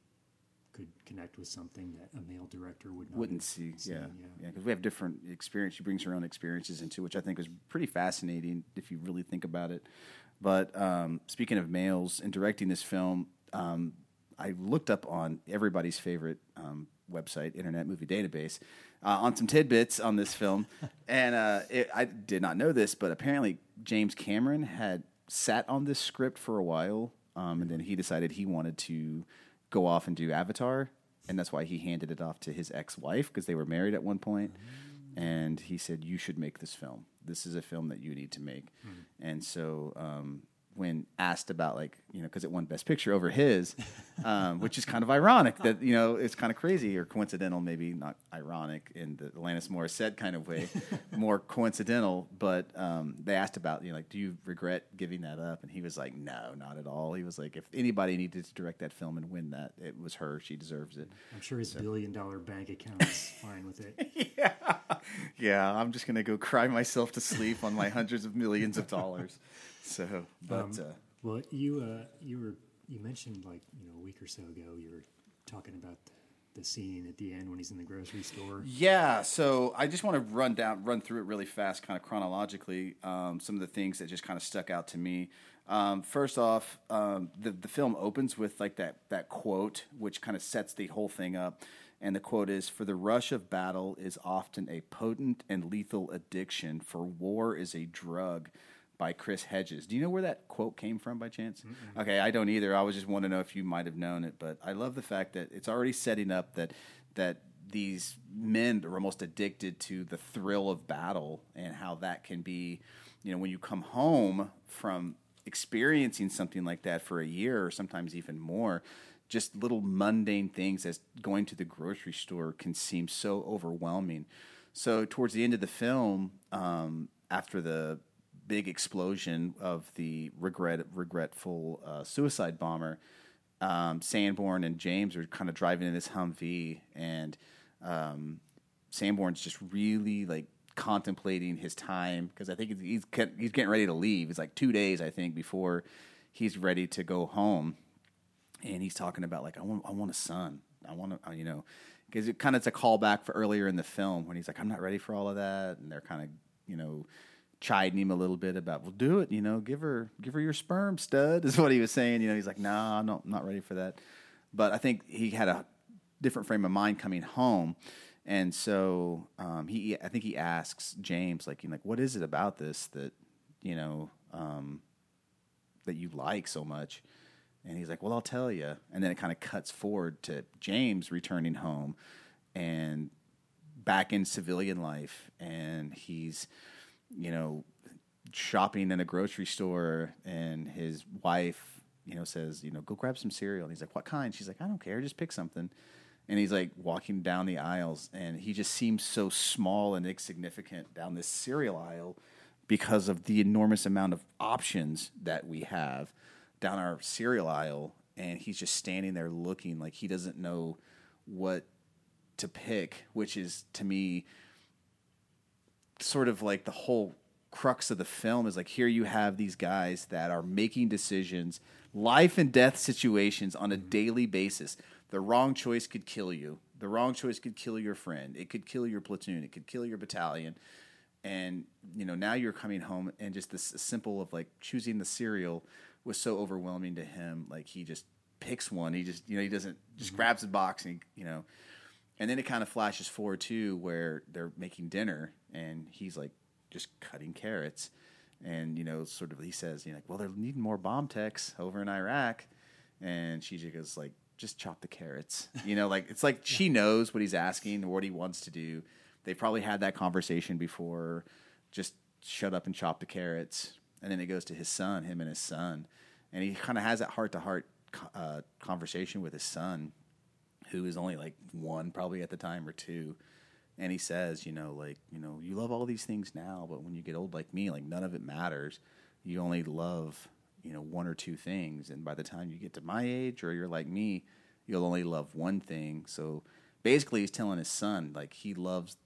could connect with something that a male director would not Wouldn't see, yeah, yeah, because we have different experience. She brings her own experiences into, which I think is pretty fascinating if you really think about it. But um, speaking of males and directing this film, um, I looked up on everybody's favorite um, website, Internet Movie Database, uh, on some tidbits on this film, and uh, it, I did not know this, but apparently James Cameron had sat on this script for a while, um, and then he decided he wanted to go off and do Avatar, and that's why he handed it off to his ex-wife because they were married at one point. And he said, "You should make this film. This is a film that you need to make." And so, um, when asked about like you know because it won Best Picture over his, um, which is kind of ironic that you know it's kind of crazy or coincidental, maybe not ironic in the Alanis Morissette kind of way, more coincidental. But um, they asked about you know like, do you regret giving that up? And he was like, no, not at all. He was like, if anybody needed to direct that film and win that, it was her. She deserves it. I'm sure his billion dollar bank account is fine with it. yeah, Yeah, I'm just gonna go cry myself to sleep on my hundreds of millions of dollars. So, but uh, Well, you uh, you were you mentioned like you know a week or so ago you were talking about the, the scene at the end when he's in the grocery store. Yeah, so I just want to run down, run through it really fast, kind of chronologically. Um, some of the things that just kind of stuck out to me. Um, first off, um, the the film opens with like that that quote, which kind of sets the whole thing up. And the quote is: "For the rush of battle is often a potent and lethal addiction. For war is a drug." By Chris Hedges. Do you know where that quote came from by chance? Okay, I don't either. I was just want to know if you might have known it, but I love the fact that it's already setting up that that these men are almost addicted to the thrill of battle and how that can be, you know, when you come home from experiencing something like that for a year or sometimes even more, just little mundane things as going to the grocery store can seem so overwhelming. So towards the end of the film, um, after the big explosion of the regret regretful uh, suicide bomber, um, Sanborn and James are kind of driving in this Humvee, and um, Sanborn's just really like contemplating his time because I think he's he's getting ready to leave. It's like two days I think before he's ready to go home, and he's talking about like I want I want a son. I want to you know because it kind of it's a callback for earlier in the film when he's like I'm not ready for all of that, and they're kind of you know chiding him a little bit about well do it you know give her give her your sperm stud is what he was saying you know he's like nah I'm not, not ready for that. But I think he had a different frame of mind coming home. And so um, he I think he asks James like you know, like what is it about this that you know um, that you like so much? And he's like well I'll tell you and then it kind of cuts forward to James returning home and back in civilian life and he's you know shopping in a grocery store and his wife you know says you know go grab some cereal. And he's like what kind? She's like i don't care just pick something. And he's like walking down the aisles and he just seems so small and insignificant down this cereal aisle because of the enormous amount of options that we have down our cereal aisle and he's just standing there looking like he doesn't know what to pick which is to me sort of like the whole crux of the film is like here you have these guys that are making decisions life and death situations on a mm-hmm. daily basis. The wrong choice could kill you. The wrong choice could kill your friend. It could kill your platoon. It could kill your battalion. And you know now you're coming home and just this simple of like choosing the cereal was so overwhelming to him. Like he just picks one. He just you know he doesn't just mm-hmm. grabs a box and he, you know and then it kind of flashes forward too, where they're making dinner, and he's like just cutting carrots, and you know, sort of he says, you know, like, well, they're needing more bomb techs over in Iraq, and she just goes like, just chop the carrots, you know, like it's like she knows what he's asking what he wants to do. They probably had that conversation before. Just shut up and chop the carrots, and then it goes to his son, him and his son, and he kind of has that heart to heart uh, conversation with his son who is only like one probably at the time or two and he says you know like you know you love all these things now but when you get old like me like none of it matters. You only love you know one or two things and by the time you get to my age or you're like me you'll only love one thing. So basically he's telling his son like he loves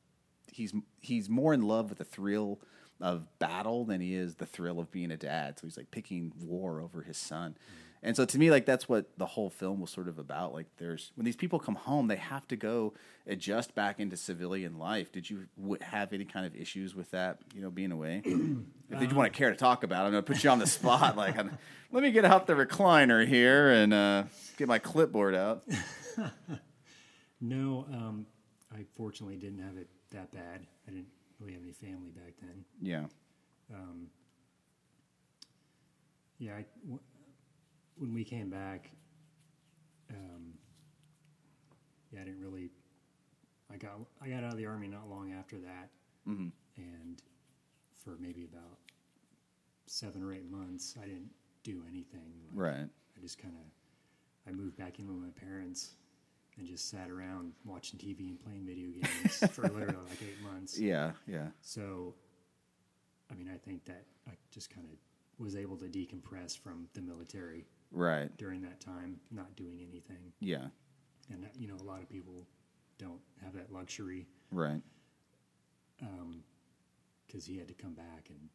he's he's more in love with the thrill of battle than he is the thrill of being a dad. So he's like picking war over his son mm. And so to me, like that's what the whole film was sort of about. Like there's when these people come home, they have to go adjust back into civilian life. Did you w- have any kind of issues with that? You know, being away. if did you want to care to talk about, it, I'm going to put you on the spot. like, I'm, let me get out the recliner here and uh, get my clipboard out. No, um, I fortunately didn't have it that bad. I didn't really have any family back then. Yeah. Yeah, I, w- when we came back, um, yeah, I didn't really. I got I got out of the army not long after that, and for maybe about seven or eight months, I didn't do anything. Like, Right. I just kind of I moved back in with my parents and just sat around watching TV and playing video games for literally like eight months. Yeah. Yeah. So, I mean, I think that I just kind of was able to decompress from the military Right. during that time, not doing anything. Yeah. And, you know, a lot of people don't have that luxury Right. because he had to come back and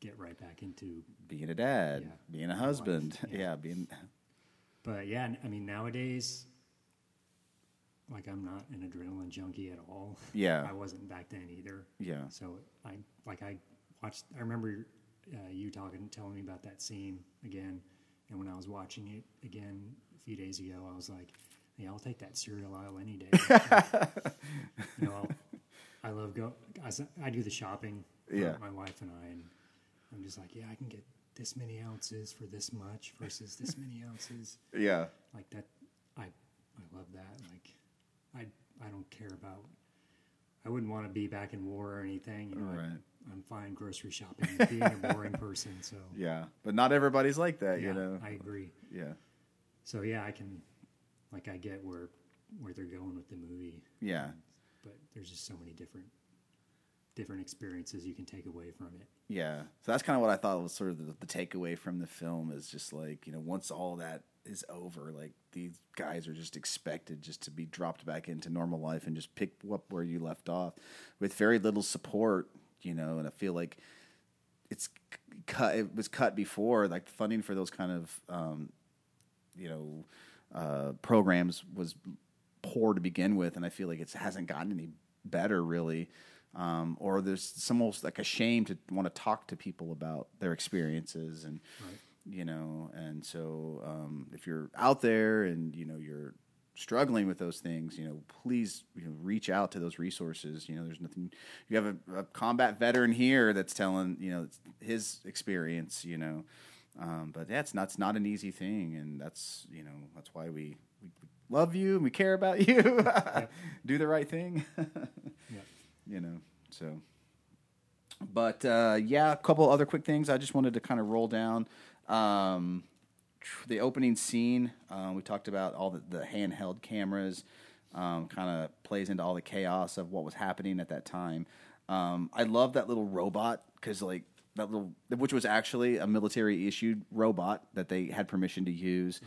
get right back into. Being a dad, Yeah. being a husband. Yeah. yeah. Being. But yeah, I mean, nowadays, like I'm not an adrenaline junkie at all. Yeah. I wasn't back then either. Yeah. So I like I watched. I remember uh, you talking, telling me about that scene again, and when I was watching it again a few days ago, I was like, "Yeah, I'll take that cereal aisle any day." you know, I'll, I love go. I do the shopping. Yeah. My wife and I, and I'm just like, yeah, I can get this many ounces for this much versus this many ounces. Yeah. Like that, I I love that. Like, I I don't care about. I wouldn't want to be back in war or anything. You know, I- Right. I'm fine grocery shopping, being a boring person. So Yeah. But not everybody's like that, yeah, you know. I agree. yeah. So yeah, I can, like, I get where where they're going with the movie, Yeah. but there's just so many different different experiences you can take away from it. Yeah. So that's kind of what I thought was sort of the, the takeaway from the film is just like, you know, once all that is over, like these guys are just expected just to be dropped back into normal life and just pick up where you left off with very little support, you know, and I feel like it's cut it was cut before like funding for those kind of um, you know uh, programs was poor to begin with, and I feel like it hasn't gotten any better really. Um, or there's some almost like a shame to want to talk to people about their experiences and you know and so um, if you're out there and you know you're struggling with those things you know please you know reach out to those resources. You know there's nothing you have a, a combat veteran here that's telling you know his experience you know. Um, but that's not, it's not an easy thing and that's you know that's why we, we love you and we care about you. Do the right thing. Yeah. you know so. But uh, yeah a couple other quick things i just wanted to kind of roll down. Um, tr- the opening scene uh, we talked about all the, the handheld cameras um, kind of plays into all the chaos of what was happening at that time um, i love that little robot because like that little which was actually a military issued robot that they had permission to use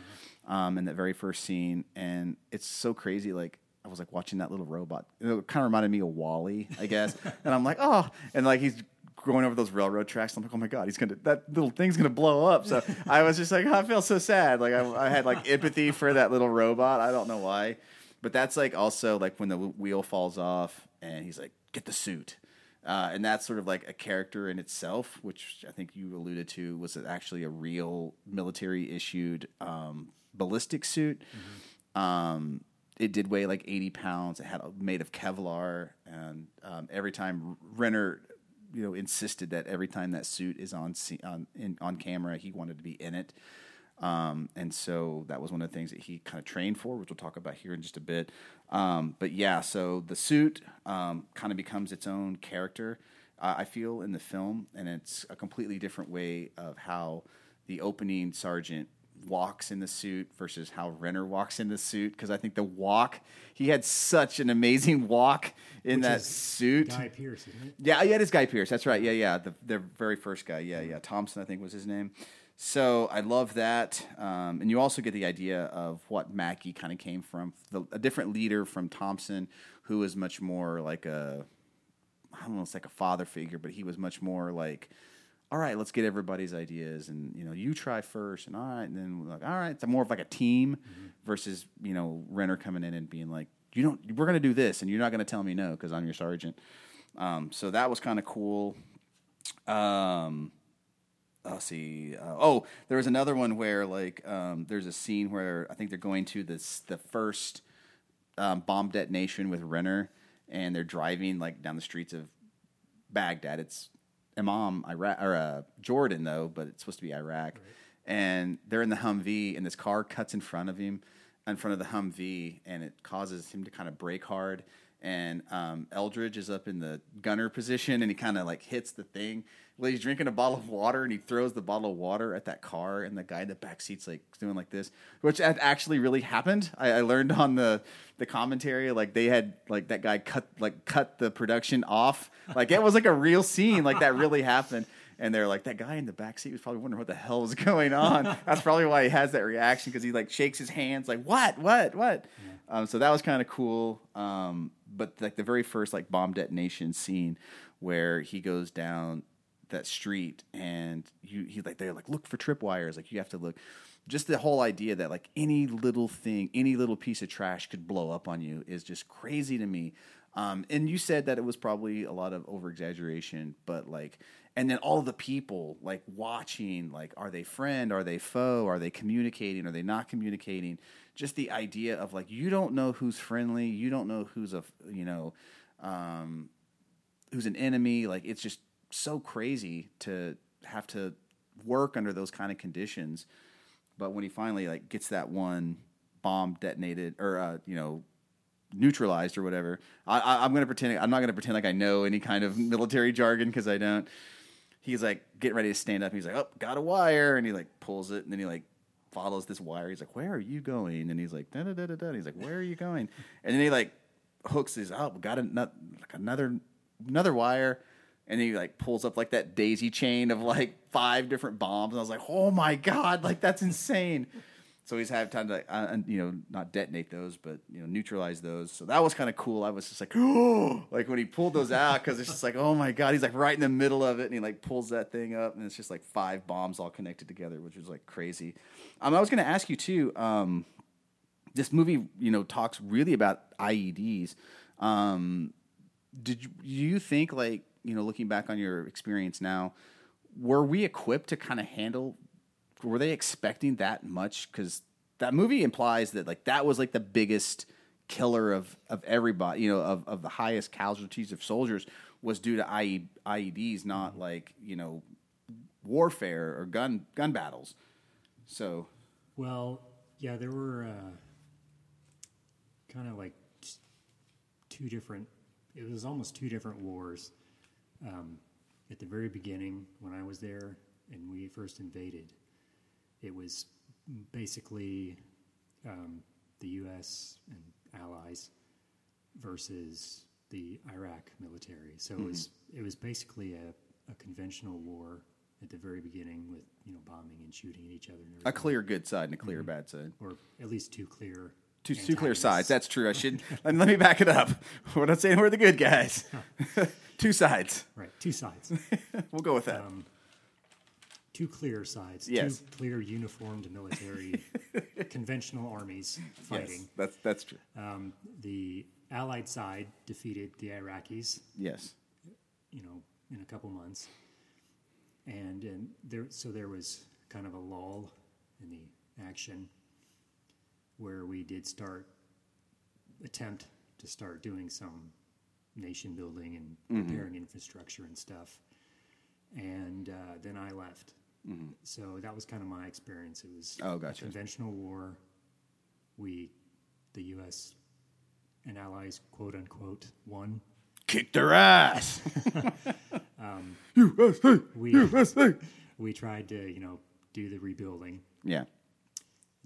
um, in that very first scene and it's so crazy like I was like watching that little robot. It kind of reminded me of WALL-E, I guess. and I'm like, oh, and like he's going over those railroad tracks. I'm like, oh my god, he's gonna that little thing's gonna blow up. So I was just like, I feel so sad. Like I, I had like empathy for that little robot. I don't know why, but that's like also like when the wheel falls off and he's like, get the suit. Uh, and that's sort of like a character in itself, which I think you alluded to was actually a real military issued um, ballistic suit. Um, it did weigh like 80 pounds. It had made of Kevlar, and um, every time Renner, you know, insisted that every time that suit is on on in, on camera, he wanted to be in it. Um, and so that was one of the things that he kind of trained for, which we'll talk about here in just a bit. Um, but yeah, so the suit um, kind of becomes its own character, uh, I feel, in the film, and it's a completely different way of how the opening sergeant walks in the suit versus how Renner walks in the suit. Because I think the walk, he had such an amazing walk in Which that suit. Guy Pearce, isn't it? Yeah, yeah, it is Guy Pearce. That's right. Yeah, yeah, the the very first guy. Yeah, yeah, Thompson, I think was his name. So I love that, um, and you also get the idea of what Mackie kind of came from, the, a different leader from Thompson, who was much more like a, I don't know, it's like a father figure, but he was much more like, all right, let's get everybody's ideas, and you know, you try first, and all right, and then we're like, all right, it's more of like a team versus you know Renner coming in and being like, you don't, we're gonna do this, and you're not gonna tell me no because I'm your sergeant. Um, so that was kind of cool. Um, I'll see. Uh, oh, there was another one where like um, there's a scene where I think they're going to this the first um, bomb detonation with Renner, and they're driving like down the streets of Baghdad. It's Imam Iraq or uh, Jordan though, but it's supposed to be Iraq. And they're in the Humvee, and this car cuts in front of him, in front of the Humvee, and it causes him to kind of brake hard. And um, Eldridge is up in the gunner position, and he kind of like hits the thing. Well, he's drinking a bottle of water, and he throws the bottle of water at that car, and the guy in the back seat's like doing like this, which actually really happened. I, I learned on the the commentary, like they had like that guy cut like cut the production off, like it was like a real scene, like that really happened. And they're like, that guy in the back seat was probably wondering what the hell was going on. That's probably why he has that reaction because he like shakes his hands, like what, what, what. Um, so that was kind of cool. Um, but like the very first like bomb detonation scene where he goes down that street and you he like they're like look for tripwires. Like you have to look. Just the whole idea that like any little thing any little piece of trash could blow up on you is just crazy to me. Um, and you said that it was probably a lot of over exaggeration but like and then all the people like watching like are they friend? Are they foe? Are they communicating? Are they not communicating? Just the idea of like you don't know who's friendly. You don't know who's a you know um, who's an enemy. Like it's just so crazy to have to work under those kind of conditions. But when he finally like gets that one bomb detonated or uh, you know neutralized or whatever, I, I'm gonna pretend I'm not gonna pretend like I know any kind of military jargon because I don't. He's like getting ready to stand up. He's like, "Oh, got a wire," and he like pulls it, and then he like follows this wire. He's like, "Where are you going?" And he's like, "Da da da da da." He's like, "Where are you going?" And then he like hooks his oh, got another another wire. And then he like pulls up like that daisy chain of like five different bombs, and I was like, "Oh my god, like that's insane!" So he's had time to, uh, you know, not detonate those, but you know, neutralize those. So that was kind of cool. I was just like, oh, like when he pulled those out, because it's just like, oh my god, he's like right in the middle of it, and he like pulls that thing up, and it's just like five bombs all connected together, which was like crazy. Um, I was going to ask you too. Um, this movie, you know, talks really about IEDs. Um, did you, you think like you know, looking back on your experience now, were we equipped to kind of handle? Were they expecting that much? Because that movie implies that like that was like the biggest killer of of everybody, you know, of of the highest casualties of soldiers was due to IE, IEDs, not like you know warfare or gun gun battles. So Well, yeah, there were uh, kind of like two different. It was almost two different wars. Um, at the very beginning, when I was there and we first invaded, it was basically um, the U.S. and allies versus the Iraq military. So it was it was basically a, a conventional war at the very beginning with you know bombing and shooting at each other. And a clear good side and a clear bad side. or at least two clear Two, two clear sides. That's true. I should let, let me back it up. We're not saying we're the good guys. two sides. right. Two sides, We'll go with that. Um, two clear sides. Yes. Two clear uniformed military, conventional armies fighting. yes, that's that's true. Um, the Allied side defeated the Iraqis, yes. you know, in a couple months, and and there so there was kind of a lull in the action where we did start attempt to start doing some nation building and Mm-hmm. repairing infrastructure and stuff, and uh, then I left. So that was kind of my experience. It was Mm-hmm. Oh, a gotcha. conventional war. We, the U.S. and allies, quote unquote, won. Kicked their ass. We we tried to you know do the rebuilding. yeah.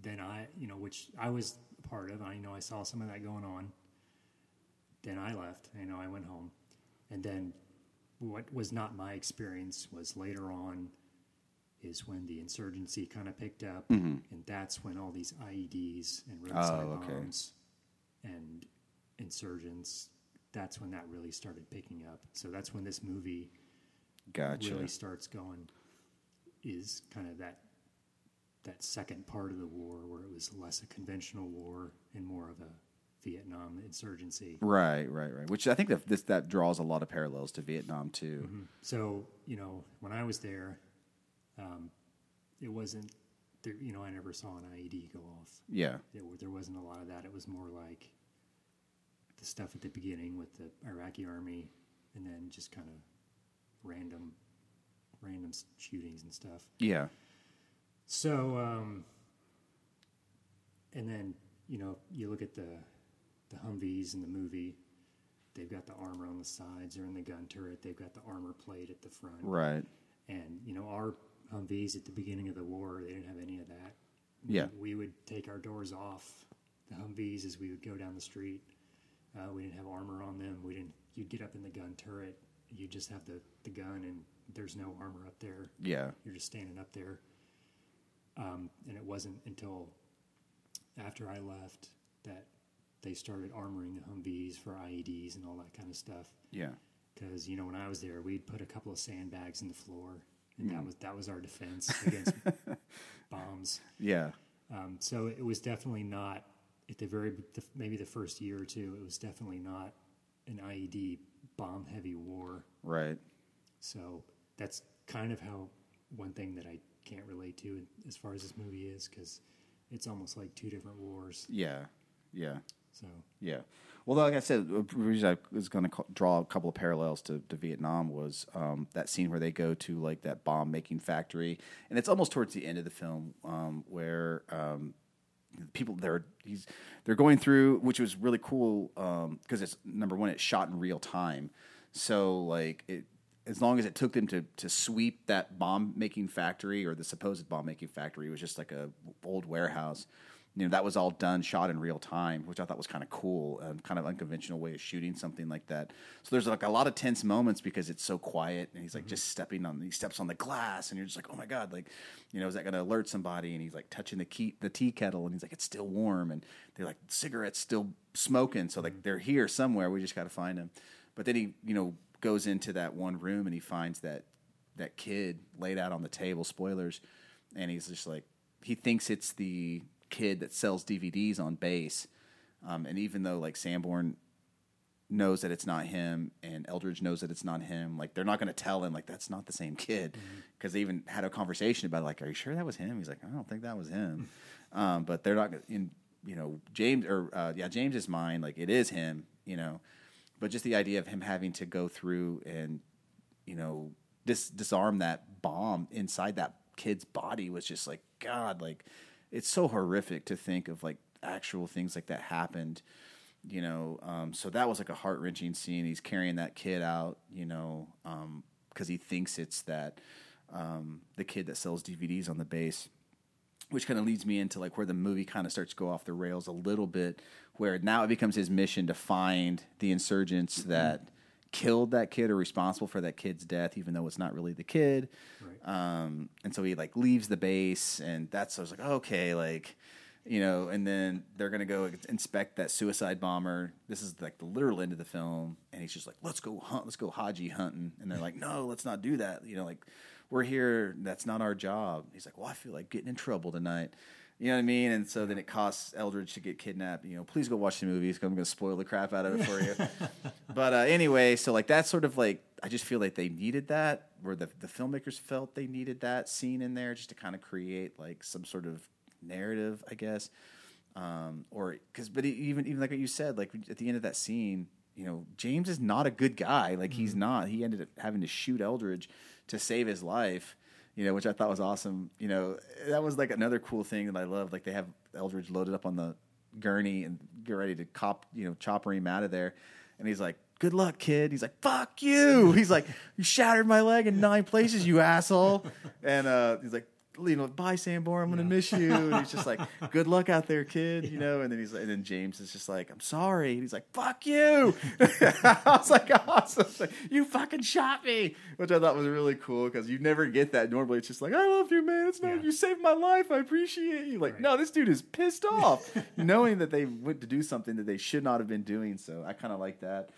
Then I you know which I was part of. I know I saw some of that going on. Then I left. You know I went home, and then what was not my experience was later on is when the insurgency kind of picked up, mm-hmm. and that's when all these IEDs and roadside Oh, okay. bombs and insurgents. That's when that really started picking up. So that's when this movie Gotcha. really starts going is kind of that that second part of the war where it was less a conventional war and more of a Vietnam insurgency. Right, right, right. Which I think that this that draws a lot of parallels to Vietnam too. So you know, when I was there, um, it wasn't there. You know, I never saw an IED go off. Yeah. There, there wasn't a lot of that. It was more like the stuff at the beginning with the Iraqi army, and then just kind of random, random shootings and stuff. Yeah. So, um, and then you know, you look at the the Humvees in the movie. They've got the armor on the sides or in the gun turret. They've got the armor plate at the front. Right. And you know, our Humvees at the beginning of the war, they didn't have any of that. Yeah. We would take our doors off the Humvees as we would go down the street. Uh, we didn't have armor on them. We didn't. You'd get up in the gun turret. You just have the the gun, and there's no armor up there. Yeah. You're just standing up there. Um, and it wasn't until after I left that they started armoring the Humvees for IEDs and all that kind of stuff. Yeah. Because you know, when I was there, we'd put a couple of sandbags in the floor, and Mm. that was that was our defense against bombs. Yeah. Um, so it was definitely not at the very the, maybe the first year or two. It was definitely not an IED bomb heavy war. Right. So that's kind of how one thing that I can't relate to as far as this movie is because it's almost like two different wars. Yeah. Yeah. So Yeah. Well, like I said, the reason I was going to draw a couple of parallels to, to Vietnam was um, that scene where they go to like that bomb making factory, and it's almost towards the end of the film um, where um, people they're he's they're going through, which was really cool because it's number one, it's shot in real time, so like it. As long as it took them to, to sweep that bomb making factory or the supposed bomb making factory, it was just like a old warehouse. You know that was all done shot in real time which i thought was kind of cool um, kind of unconventional way of shooting something like that. So there's like a lot of tense moments because it's so quiet and he's like just stepping on he steps on the glass and you're just like oh my god like you know is that going to alert somebody? And he's like touching the key the tea kettle and he's like it's still warm and they're like cigarettes still smoking so like they're here somewhere we just got to find them. But then he you know goes into that one room and he finds that that kid laid out on the table spoilers and he's just like he thinks it's the kid that sells DVDs on base. Um, and even though like Sanborn knows that it's not him and Eldridge knows that it's not him, like they're not going to tell him like that's not the same kid because they even had a conversation about like, are you sure that was him? He's like, I don't think that was him. um, but they're not in you know James or uh, yeah James's mind like it is him, you know. But just the idea of him having to go through and you know dis- disarm that bomb inside that kid's body was just like God like it's so horrific to think of like actual things like that happened you know um, so that was like a heart-wrenching scene. He's carrying that kid out you know because he thinks it's that um, the kid that sells dvds on the base which kind of leads me into like where the movie kind of starts to go off the rails a little bit where now it becomes his mission to find the insurgents that killed that kid or responsible for that kid's death even though it's not really the kid. Um, and so he like leaves the base and that's I was like okay like you know and then they're gonna go inspect that suicide bomber. This is like the literal end of the film and he's just like let's go hunt let's go haji hunting. And they're like no let's not do that. You know like we're here that's not our job. He's like well i feel like getting in trouble tonight you know what I mean? And so then it costs Eldridge to get kidnapped. You know, please go watch the movies. I'm going to spoil the crap out of it for you. but uh, anyway, so like that's sort of like I just feel like they needed that, where the the filmmakers felt they needed that scene in there just to kind of create like some sort of narrative, I guess. Um, or because, but even even like what you said, like at the end of that scene, you know, James is not a good guy. Like he's not. He ended up having to shoot Eldridge to save his life you know, which I thought was awesome. You know, that was like another cool thing that I loved. Like they have Eldridge loaded up on the gurney and get ready to cop, you know, chopper him out of there. And he's like, "Good luck, kid." He's like, "Fuck you." He's like, "You shattered my leg in nine places, you asshole." And uh, he's like, "You know, bye, Sanborn. I'm gonna miss you." And he's just like, "Good luck out there, kid." You know. And then he's like, and then James is just like, "I'm sorry." And he's like, "Fuck you." I was like, "Awesome!" Like, you fucking shot me, which I thought was really cool because you never get that. Normally, it's just like, "I love you, man. It's not Yeah. you saved my life. I appreciate you." Like, Right. no, this dude is pissed off, knowing that they went to do something that they should not have been doing. So I kind of like that.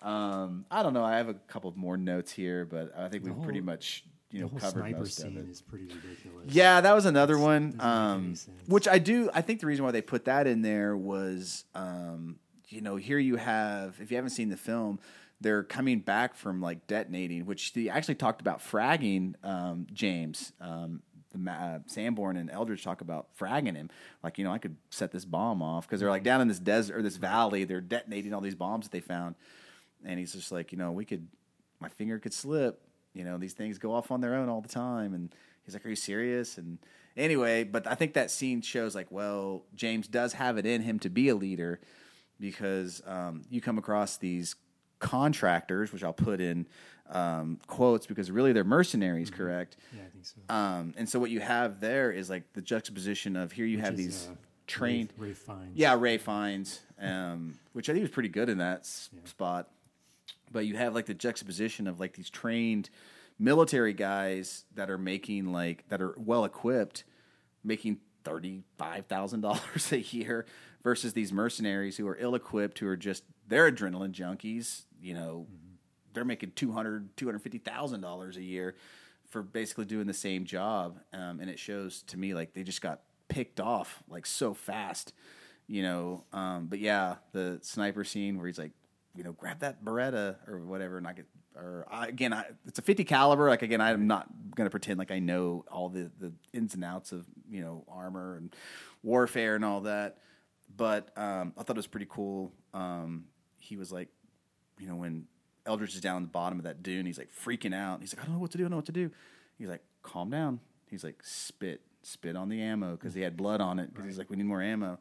Um, I don't know. I have a couple more notes here, but I think we've pretty much you know the whole covered sniper most of it. is pretty ridiculous. Yeah, that was another one. Um, which I do. I think the reason why they put that in there was, um, you know, here you have. If you haven't seen the film, they're coming back from like detonating, which they actually talked about fragging um, James. Um, the uh, Sanborn and Eldridge talk about fragging him. Like, you know, I could set this bomb off because they're like down in this desert or this valley. They're detonating all these bombs that they found, and he's just like, you know, we could, my finger could slip. You know, these things go off on their own all the time. And he's like, Are you serious? And anyway, but I think that scene shows like, well, James does have it in him to be a leader because um, you come across these contractors, which I'll put in um, quotes because really they're mercenaries, correct? Yeah, I think so. Um, and so what you have there is like the juxtaposition of here you have is, these uh, trained. Ralph, Ralph Fiennes. Yeah, Ralph Fiennes, um, which I think was pretty good in that s- Yeah. spot. But you have like the juxtaposition of like these trained military guys that are making like that are well equipped, making thirty five thousand dollars a year versus these mercenaries who are ill equipped, who are just they're adrenaline junkies. You know, they're making two hundred two hundred fifty thousand dollars a year for basically doing the same job, um, and it shows to me like they just got picked off like so fast, you know. Um, but yeah, the sniper scene where he's like, you know, grab that Beretta or whatever, and I get. Or I, again, I, it's a 50 caliber. Like again, I'm not going to pretend like I know all the the ins and outs of you know armor and warfare and all that. but um, I thought it was pretty cool. Um, he was like, you know, when Eldridge is down in the bottom of that dune, he's like freaking out. He's like, I don't know what to do. I don't know what to do. He's like, calm down. He's like, spit, spit on the ammo because he had blood on it. Because he's like, we need more ammo.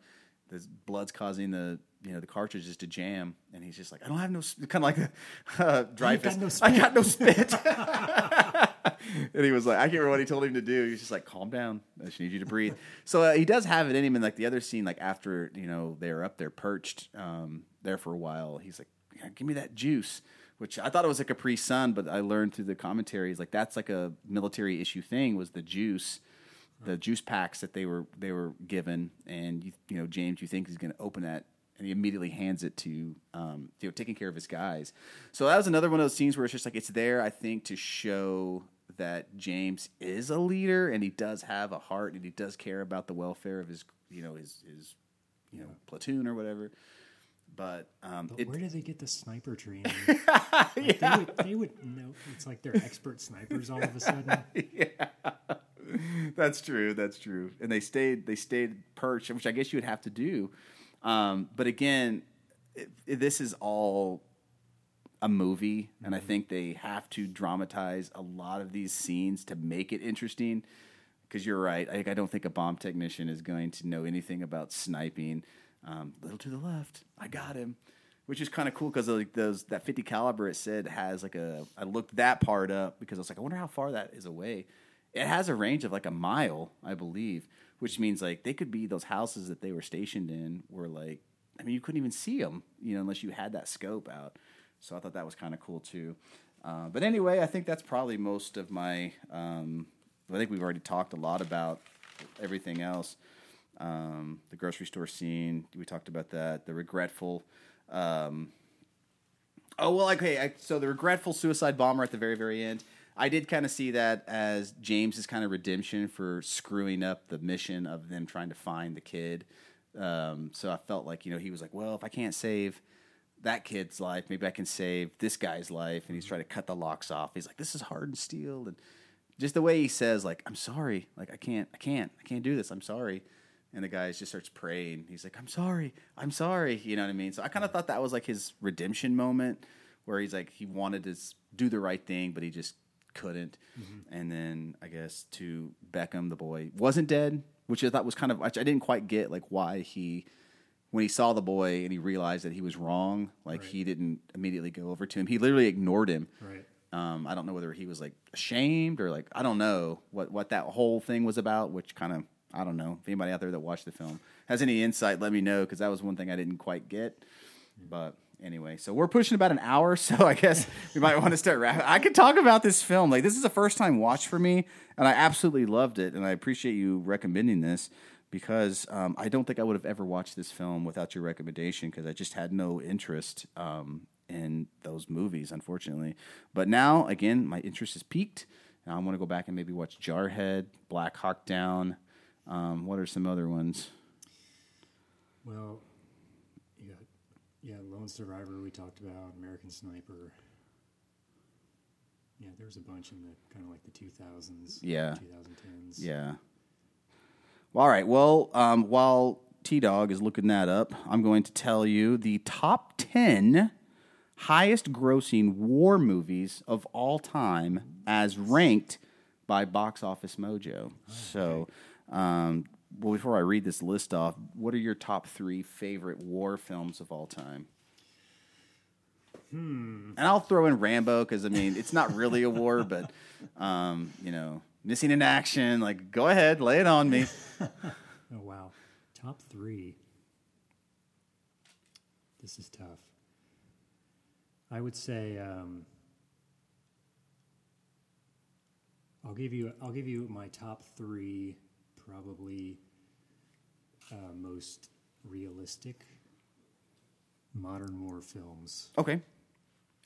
The blood's causing the you know the cartridges to jam, and he's just like, I don't have no kind of like a uh, Dreyfus. no I got no spit. and he was like, I can't remember what he told him to do. He was just like, calm down. I just need you to breathe. So uh, he does have it in him. And like the other scene, like after, you know, they're up there perched um, there for a while, he's like, yeah, give me that juice, which I thought it was a Capri Sun, but I learned through the commentaries, like that's like a military issue thing was the juice. The juice packs that they were they were given, and you, you know James, you think he's going to open that and he immediately hands it to um, you know taking care of his guys. So that was another one of those scenes where it's just like it's there, I think, to show that James is a leader and he does have a heart and he does care about the welfare of his you know his his you know platoon or whatever. But um, But it, where do they get the sniper training? Like, they, would, they would know. It's like they're expert snipers all of a sudden. yeah, That's true. That's true. And they stayed. They stayed perched, which I guess you would have to do. Um, but again, it, it- this is all a movie, and I think they have to dramatize a lot of these scenes to make it interesting. Because you're right. I, I don't think a bomb technician is going to know anything about sniping. Um, little to the left, I got him, which is kind of cool because like those that 50 caliber it said has like a. I looked that part up because I was like, I wonder how far that is away. It has a range of like a mile, I believe, which means like they could be those houses that they were stationed in were like, I mean, you couldn't even see them, you know, unless you had that scope out. So I thought that was kind of cool too. Uh, but anyway, I think that's probably most of my. Um, I think we've already talked a lot about everything else. Um, the grocery store scene, we talked about that. The regretful. Um, oh well, okay. I, so the regretful suicide bomber at the very, very end. I did kind of see that as James's kind of redemption for screwing up the mission of them trying to find the kid. Um, so I felt like you know he was like, well, if I can't save that kid's life, maybe I can save this guy's life. And he's trying to cut the locks off. He's like, this is hard and steel, and just the way he says, like, I'm sorry, like I can't, I can't, I can't do this. I'm sorry. And the guy just starts praying. He's like, I'm sorry, I'm sorry. You know what I mean? So I kind of thought that was like his redemption moment, where he's like he wanted to do the right thing, but he just couldn't. And then I guess to Beckham, the boy wasn't dead, which I thought was kind of I didn't quite get like why he when he saw the boy and he realized that he was wrong, like Right. he didn't immediately go over to him. He literally ignored him. Right. Um, I don't know whether he was like ashamed or like I don't know what what that whole thing was about. Which kind of I don't know. If anybody out there that watched the film has any insight, let me know because that was one thing I didn't quite get. But anyway, so we're pushing about an hour, so I guess we might want to start wrapping. I could talk about this film. Like this is a first time watch for me, and I absolutely loved it, and I appreciate you recommending this because um, I don't think I would have ever watched this film without your recommendation because I just had no interest um, in those movies, unfortunately. But now, again, my interest is peaked. And I want to go back and maybe watch Jarhead, Black Hawk Down. Um, what are some other ones? Well, yeah, Lone Survivor we talked about, American Sniper. Yeah, there was a bunch in the kind of like the 2000s, Yeah. 2010s. Yeah. Well, all right. Well, um, while T Dog is looking that up, I'm going to tell you the top 10 highest grossing war movies of all time as ranked by Box Office Mojo. So, um, well, before I read this list off, what are your top three favorite war films of all time? And I'll throw in Rambo because I mean it's not really a war, but um, you know, missing in action. Like, go ahead, lay it on me. Oh wow, top three. This is tough. I would say um, I'll give you I'll give you my top three probably uh, most realistic modern war films Okay.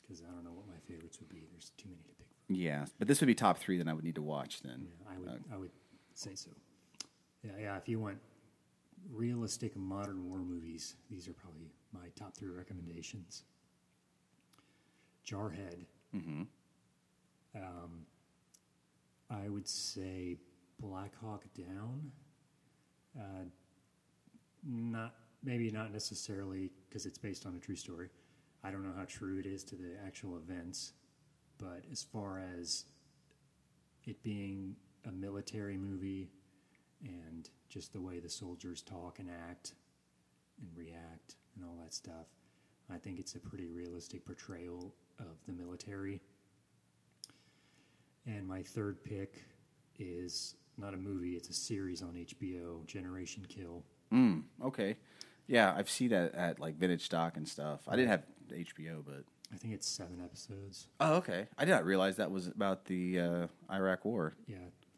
because I don't know what my favorites would be. There's too many to pick. From. Yeah, but this would be top three. Then I would need to watch. Then Yeah, I would I would say so. Yeah, yeah. If you want realistic modern war movies, these are probably my top three recommendations. Jarhead. Mm-hmm. Um, I would say Black Hawk Down. Uh, not maybe not necessarily because it's based on a true story. I don't know how true it is to the actual events, but as far as it being a military movie and just the way the soldiers talk and act and react and all that stuff, I think it's a pretty realistic portrayal of the military. And my third pick is not a movie, it's a series on HBO, Generation Kill. Okay. Yeah, I've seen that at like vintage stock and stuff. I didn't have HBO, but I think it's seven episodes. oh, okay. I did not realize that was about the uh, Iraq War. Yeah.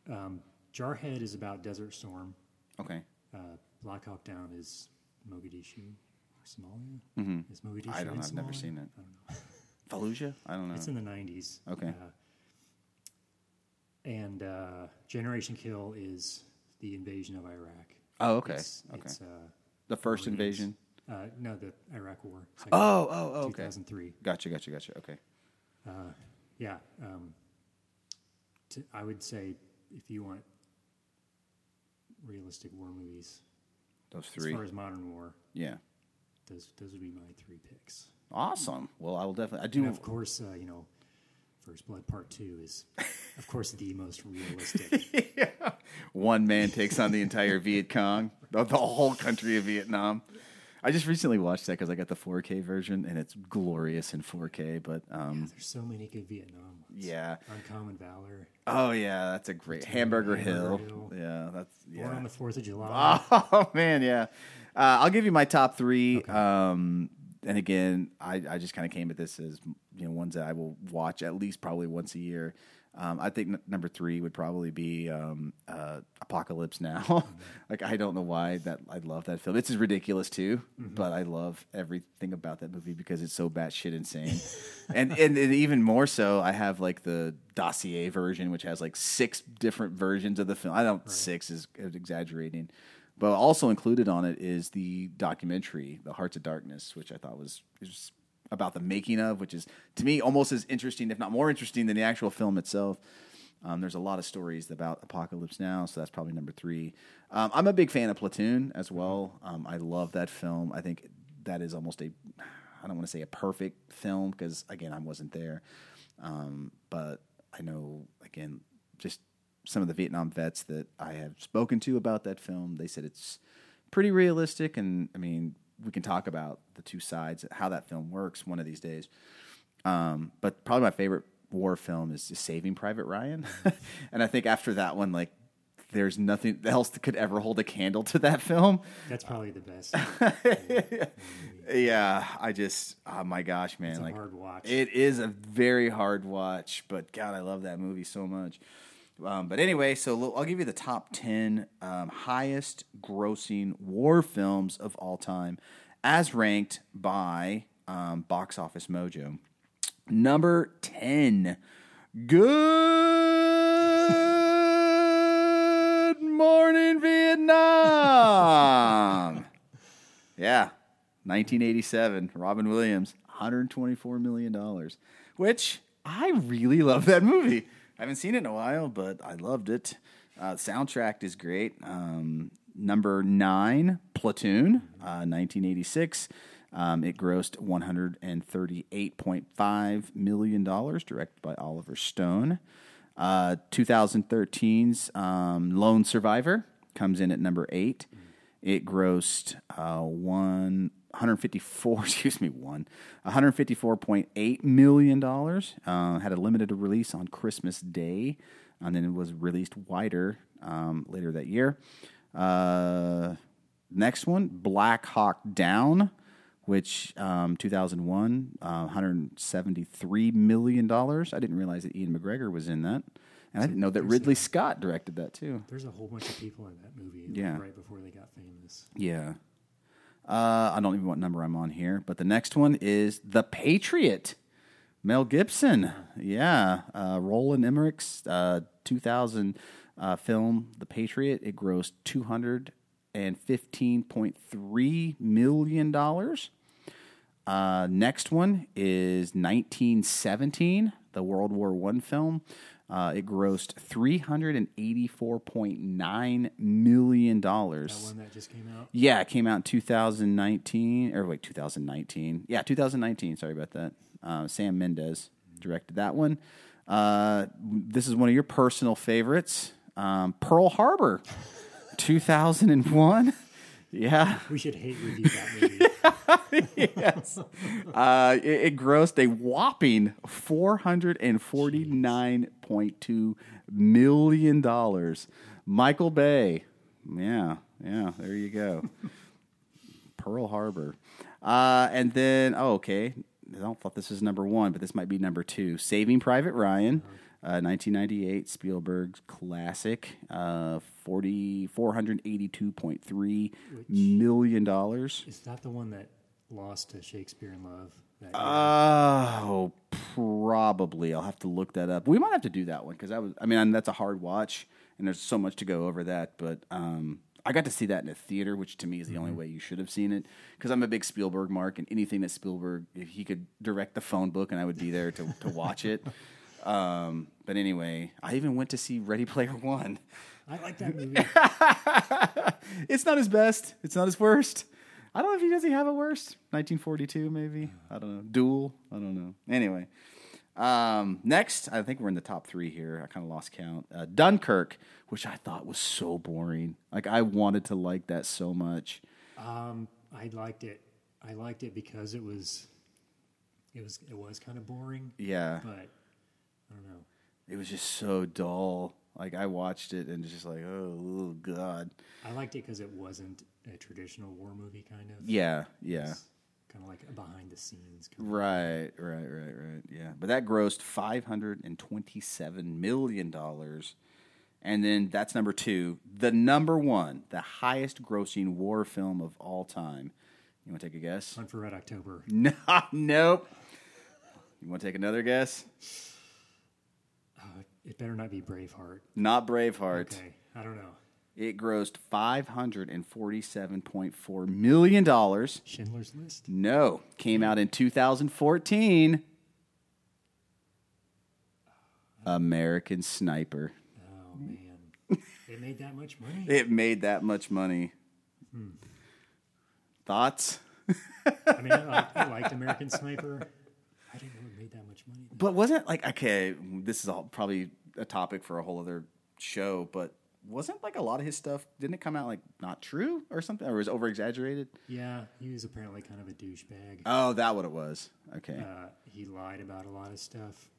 Um, Jarhead is about Desert Storm. Okay. Uh, Black Hawk Down is Mogadishu or Somalia. Mm-hmm. Is Mogadishu I don't. in I've never seen it. I don't know. Fallujah. I don't know. It's in the 90s. Okay. Uh, and uh, Generation Kill is the invasion of Iraq. oh, okay. It's, okay. It's, uh, the first invasion. uh, no, the Iraq War. second- Oh, oh, oh, okay. 2003. Gotcha. Gotcha. Gotcha. Okay. Yeah. Um, to, I would say if you want realistic war movies, Those three. as far as modern war, Yeah. those those would be my three picks. Awesome. Well, I will definitely. I And do. of course, uh, you know, First Blood Part Two is, of course, the most realistic. One man takes on the entire Viet Cong, the, the whole country of Vietnam. I just recently watched that because I got the 4K version and it's glorious in 4K. But um, There's so many good Vietnam. Ones. yeah. Uncommon Valor. Oh yeah, that's a great Hamburger, Hamburger Hill. Hill. Yeah, that's Born on the Fourth of July. Oh man, yeah. Uh, I'll give you my top three. Um, and again, I, I just kind of came at this as you know ones that I will watch at least probably once a year. Um, I think n- number three would probably be um, uh, Apocalypse Now. like I don't know why that I love that film. It's ridiculous too, but I love everything about that movie because it's so batshit insane. and, and and even more so, I have like the dossier version, which has like six different versions of the film. I don't six is exaggerating. But also included on it is the documentary, The Hearts of Darkness, which I thought was, was about the making of, which is to me almost as interesting, if not more interesting, than the actual film itself. Um, there's a lot of stories about Apocalypse Now, so that's probably number three. Um, I'm a big fan of Platoon as well. Um, I love that film. I think that is almost a, I don't want to say a perfect film because again I wasn't there, um, but I know again just some of the Vietnam vets that I have spoken to about that film. They said it's pretty realistic, and I mean we can talk about the two sides, how that film works one of these days. Um, but probably my favorite war film is Saving Private Ryan, and I think after that one, like there's nothing else that could ever hold a candle to that film. That's probably the best. Yeah, I just oh my gosh, man, It's a like hard watch. It is a very hard watch, but God, I love that movie so much. Um, but anyway, so I'll give you the top ten um, highest grossing war films of all time, as ranked by um, Box Office Mojo. Number ten, Good Morning Vietnam. Yeah, 1987, Robin Williams, 124 million dollars, which I really love that movie. I haven't seen it in a while, but I loved it. Uh, soundtrack is great. Um, number nine, Platoon, uh, 1986. Um, it grossed 138.5 million dollars, directed by Oliver Stone. Uh, 2013's um, Lone Survivor comes in at number eight. It grossed uh, one 154, excuse me, one 154.8 million dollars. Uh, had a limited release on Christmas Day, and then it was released wider um, later that year. Uh, next one, Black Hawk Down, which um, 2001, uh, 173 million dollars. I didn't realize that Ewan McGregor was in that, and I didn't know that Ridley Scott directed that too. There's a whole bunch of people in that movie Yeah. right before they got famous. Yeah. Uh, I don't even know what number I'm on here, but the next one is The Patriot. Mel Gibson. Yeah. Uh, Roland Emmerich's uh, 2000 uh, film, The Patriot. It grossed $215.3 million. Uh, next one is 1917, The the World War One film. Uh, it grossed three hundred and eighty-four point nine million That dollars. one that just came out. Yeah, it came out in 2019, or wait, 2019. Yeah, 2019. Sorry about that. Uh, Sam Mendes directed that one. Uh, this is one of your personal favorites, um, Pearl Harbor, 2001. Yeah, We should hate review that movie. yes. Uh, it, it grossed a whopping four hundred and forty nine point two million dollars. Michael Bay, yeah, yeah. There you go. Pearl Harbor, uh, and then oh, okay. I don't thought this was number one, but this might be number two. Saving Private Ryan, uh, 1998 Spielberg classic, uh, 40, 482.3 million dollars. Is that the one that lost to Shakespeare in Love? That Uh, Oh, probably. I'll have to look that up. We might have to do that one because that was. I mean, that's a hard watch, and there's so much to go over that. But um, I got to see that in a theater, which to me is the only way you should have seen it because I'm a big Spielberg mark, and anything that Spielberg, if he could direct the phone book, and I would be there to to watch it. Um, but anyway, I even went to see Ready Player One. I like that movie. It's not his best. It's not his worst. I don't know if he does he have a worst. 1942 maybe. I don't know. Duel. I don't know. Anyway, um, next I think we're in the top three here. I kind of lost count. Uh, Dunkirk, which I thought was so boring. Like I wanted to like that so much. Um, I liked it. I liked it because it was, it was, it was kind of boring. Yeah, But I don't know. it was just so dull. Like I watched it and just like oh, god. I liked it because it wasn't a traditional war movie, kind of. Yeah, yeah. Kind of like a behind the scenes. Kind Right, right, right, right. Yeah, but that grossed five hundred and twenty-seven million dollars, and then that's number two. The number one, the highest-grossing war film of all time. You want to take a guess? Hunt for Red October. No, nope. You want to take another guess? It better not be Braveheart. Not Braveheart. Okay, I don't know. It grossed five hundred and forty-seven point four million dollars. Schindler's List. No, came out in 2014. American Sniper. Oh man, it made that much money. It made that much money. Hmm. Thoughts? I mean, I liked, I liked American Sniper. I didn't know it made that much money. But wasn't like okay, this is all probably a topic for a whole other show, but wasn't like a lot of his stuff didn't it come out like not true or something or was over exaggerated? Yeah, he was apparently kind of a douchebag. Oh, that what it was. Okay. Uh, he lied about a lot of stuff.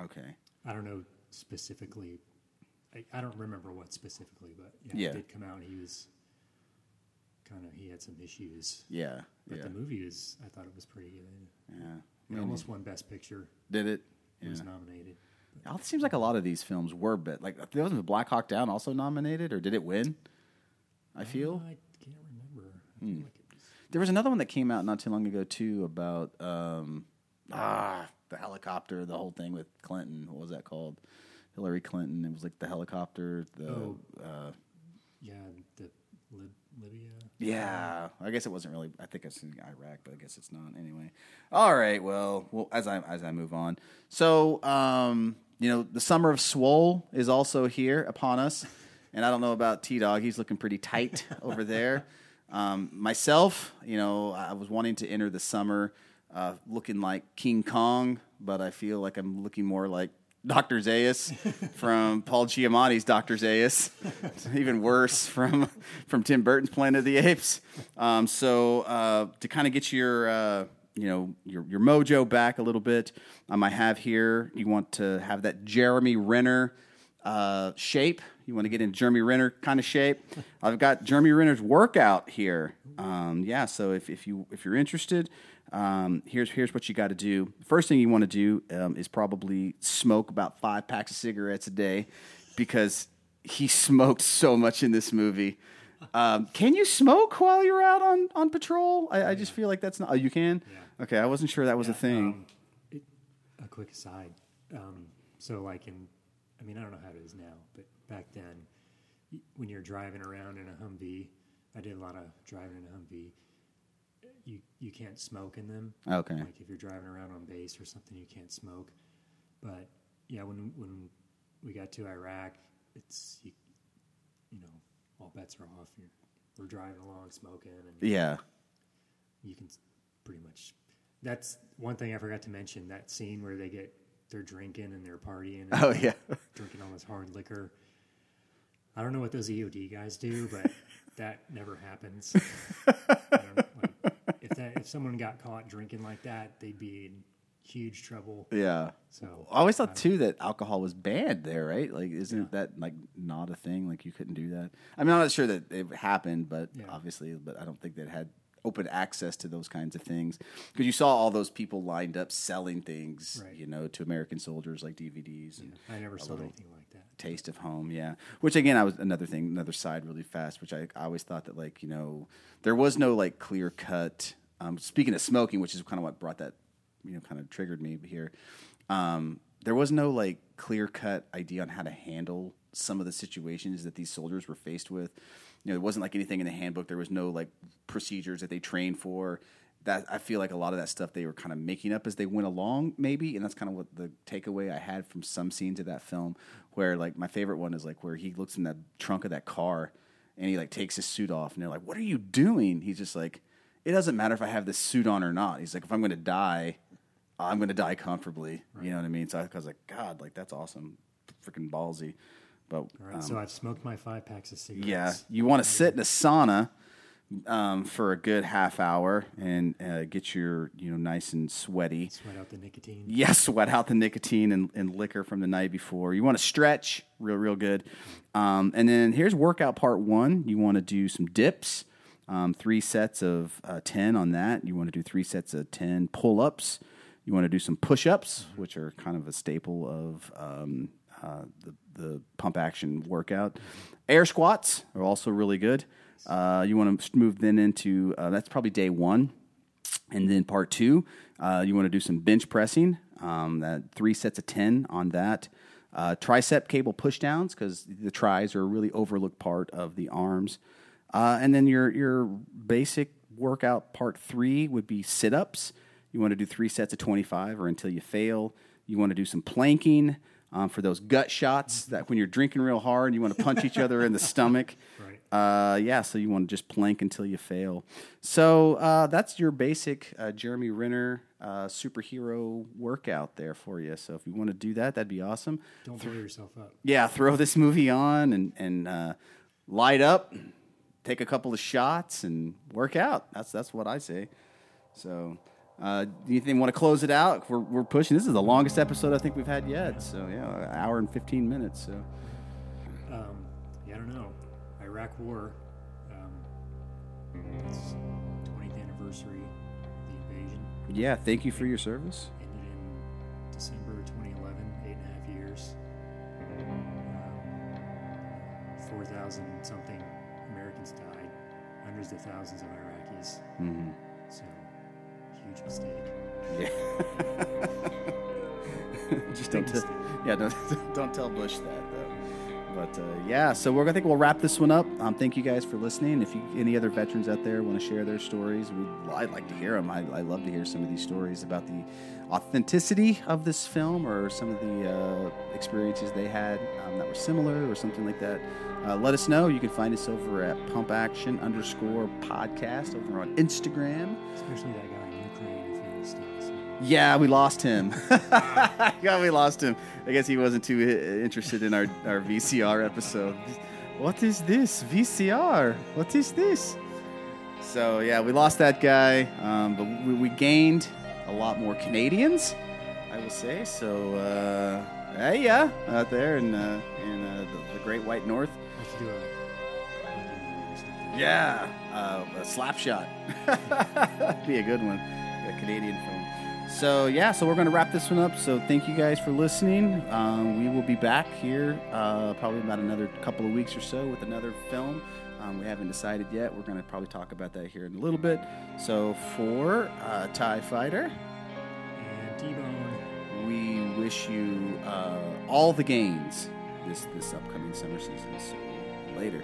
Okay. I don't know specifically. I, I don't remember what specifically, but yeah, Yeah. it did come out. He was kind of he had some issues. Yeah. But yeah. the movie was, I thought it was pretty good. yeah. It almost won Best Picture. Did it? It Yeah. was nominated. It seems like a lot of these films were, but like wasn't Black Hawk Down also nominated, or did it win? I feel I can't remember. I Hmm. like it was, there was another one that came out not too long ago too about um, ah the helicopter, the whole thing with Clinton. What was that called? Hillary Clinton. It was like the helicopter. The Oh. uh, yeah, the Lib, Libya. yeah, I guess it wasn't really. I think it's in Iraq, but I guess it's not anyway. All right, well, well as I as I move on, so um, you know, the summer of Swole is also here upon us, and I don't know about T Dog. He's looking pretty tight over there. Um, myself, you know, I was wanting to enter the summer uh, looking like King Kong, but I feel like I'm looking more like Dr. Zaius from Paul Giamatti's Dr. Zaius. Even worse from from Tim Burton's Planet of the Apes. Um, so uh, to kind of get your uh, you know your your mojo back a little bit, um, I have here. You want to have that Jeremy Renner uh, shape. You want to get in Jeremy Renner kind of shape. I've got Jeremy Renner's workout here. Um, yeah, so if, if you if you're interested, um, here's here's what you got to do. First thing you want to do um, is probably smoke about five packs of cigarettes a day, because he smoked so much in this movie. Um, can you smoke while you're out on, on patrol? I, I just feel like that's not. Oh, you can. Okay, I wasn't sure that was a thing. Um, it, a quick aside. Um, so, like in, I mean, I don't know how it is now, but back then, when you're driving around in a Humvee, I did a lot of driving in a Humvee. You you can't smoke in them. Okay. Like if you're driving around on base or something, you can't smoke. But yeah, when when we got to Iraq, it's you, you know all bets are off. You're, we're driving along, smoking, and Yeah. you can pretty much. That's one thing I forgot to mention. That scene where they get they're drinking and they're partying. And Oh yeah. drinking all this hard liquor. I don't know what those EOD guys do, but that never happens. I don't know, like, if that if someone got caught drinking like that, they'd be in huge trouble. Yeah. So I always thought too that alcohol was banned there, right? Like, isn't that like not a thing? Like, you couldn't do that. I mean, I'm not sure that it happened, but Yeah. obviously, but I don't think that had open access to those kinds of things because you saw all those people lined up selling things, Right. you know, to American soldiers like DVDs and I never saw anything like that. taste of home yeah which again i was another thing another side really fast which i, I always thought that like you know there was no like clear cut um, speaking of smoking which is kind of what brought that you know kind of triggered me here um, there was no like clear cut idea on how to handle some of the situations that these soldiers were faced with you know there wasn't like anything in the handbook there was no like procedures that they trained for that I feel like a lot of that stuff they were kind of making up as they went along, maybe, and that's kind of what the takeaway I had from some scenes of that film. Where like my favorite one is like where he looks in the trunk of that car and he like takes his suit off, and they're like, "What are you doing?" He's just like, "It doesn't matter if I have this suit on or not." He's like, "If I'm going to die, I'm going to die comfortably." You know what I mean? So I was like, "God, like that's awesome, freaking ballsy." But All right, so I've smoked my five packs of cigarettes. Um, yeah, you want to sit in a sauna um, for a good half hour and uh, get your you know nice and sweaty. Sweat out the nicotine. Yeah, sweat out the nicotine and, and liquor from the night before. You want to stretch real, real good. Um, and then here's workout part one. You want to do some dips, um, three sets of uh, 10 on that. You want to do three sets of 10 pull ups. You want to do some push ups, which are kind of a staple of um, uh, the, the pump action workout. Air squats are also really good. Uh, you want to move then into uh, that's probably day one. And then part two, uh, you want to do some bench pressing. Um, that three sets of ten on that. Uh, tricep cable pushdowns because the tries are a really overlooked part of the arms. Uh, and then your your basic workout part three would be sit ups. You want to do three sets of twenty five or until you fail. You want to do some planking um, for those gut shots that when you're drinking real hard, you want to punch each other in the stomach. Right. Uh, yeah, so you want to just plank until you fail. So uh, that's your basic uh, Jeremy Renner uh, superhero workout there for you. So if you want to do that, that'd be awesome. Don't throw yourself up. Yeah, throw this movie on and and uh, light up, take a couple of shots, and work out. That's that's what I say. So. Uh, do you think want to close it out? We're, we're pushing. This is the longest episode I think we've had yet. So yeah, an hour and fifteen minutes. So Um, yeah, I don't know. Iraq War. Um, it's 20th anniversary of the invasion. yeah, thank you for your service. Ended in December 2011. Eight and a half years. Um, 4,000 something Americans died. Hundreds of thousands of Iraqis. Mm-hmm. So, huge mistake. Just don't mistake. yeah, don't, don't tell Bush that though. But uh, yeah, so we're I think we'll wrap this one up. Um, thank you guys for listening. If you, any other veterans out there want to share their stories, we I'd like to hear them. I, I love to hear some of these stories about the authenticity of this film or some of the uh, experiences they had um, that were similar or something like that. Uh, let us know. You can find us over at Pump Action underscore podcast over on Instagram. Especially that guy Yeah, we lost him. yeah, we lost him. I guess he wasn't too uh, interested in our, our VCR episode. What is this? VCR? What is this? So, yeah, we lost that guy, um, but we, we gained a lot more Canadians, I will say. So, uh, hey, yeah, out there in, uh, in uh, the, the Great White North. Should do a hockey movie or something. Yeah, uh, a slap shot. Be a good one. A Canadian film. So yeah, so we're going to wrap this one up. So thank you guys for listening. Um, we will be back here uh, probably about another couple of weeks or so with another film. Um, we haven't decided yet. We're going to probably talk about that here in a little bit. So for uh, Tie Fighter, And T-Bone. we wish you uh, all the gains this this upcoming summer season. So later.